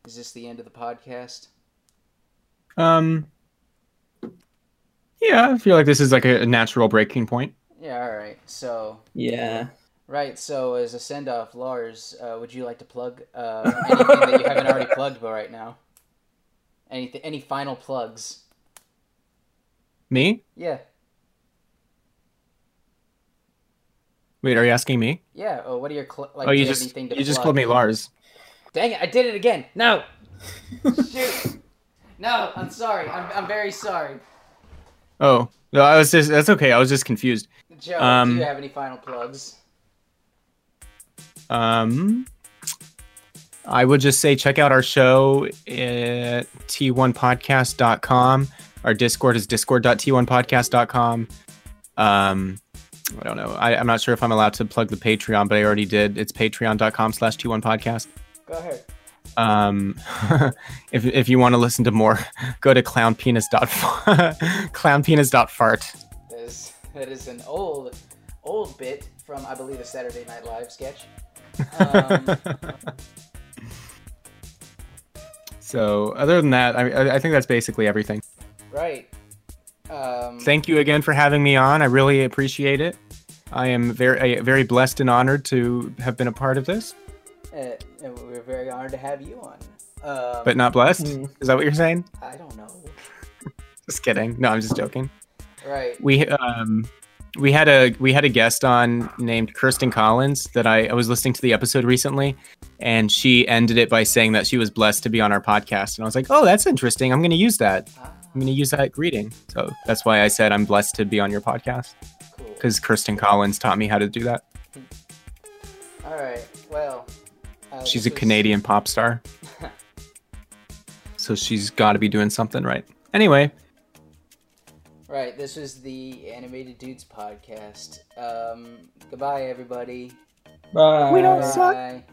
is this the end of the podcast? Um. Yeah, I feel like this is like a, a natural breaking point. Yeah. All right. So. Yeah. Right. So, as a send off, Lars, uh, would you like to plug uh, anything that you haven't already plugged by right now? Anything? Any final plugs? Me? Yeah. Wait, are you asking me? Yeah. Oh, what are your cl- like? oh, you just anything to you just called me Lars. Dang it! I did it again. No. Shoot. No, I'm sorry. I'm I'm very sorry. Oh, no, I was just that's okay. I was just confused. Joe, Um, do you have any final plugs? Um, I would just say check out our show at t1podcast.com. Our Discord is discord.t1podcast.com. Um, I don't know. I, I'm not sure if I'm allowed to plug the Patreon, but I already did. It's patreon.com slash t1podcast. Go ahead. Um, if, if you want to listen to more, go to clownpenis dot clownpenis.fart. That is that is an old old bit from I believe a Saturday Night Live sketch. Um, So other than that, I- I think that's basically everything. right. Um, Thank you again for having me on. I really appreciate it. I am very very blessed and honored to have been a part of this, uh, and we're very honored to have you on. Um, but not blessed. Hmm. Is that what you're saying? I don't know. Just kidding. No, I'm just joking. Right. We um we had a we had a guest on named Kirsten Collins that I, I was listening to the episode recently and she ended it by saying that she was blessed to be on our podcast and I was like, "Oh, that's interesting. I'm going to use that. Ah, I'm going to use that greeting." So that's why I said I'm blessed to be on your podcast cool. cuz Kirsten Collins taught me how to do that. All right. Well. Uh, She's this a was- Canadian pop star. so she's got to be doing something right. Anyway, Right. This was the Animated Dudes podcast. Um, goodbye, everybody. Bye. We don't suck. Bye.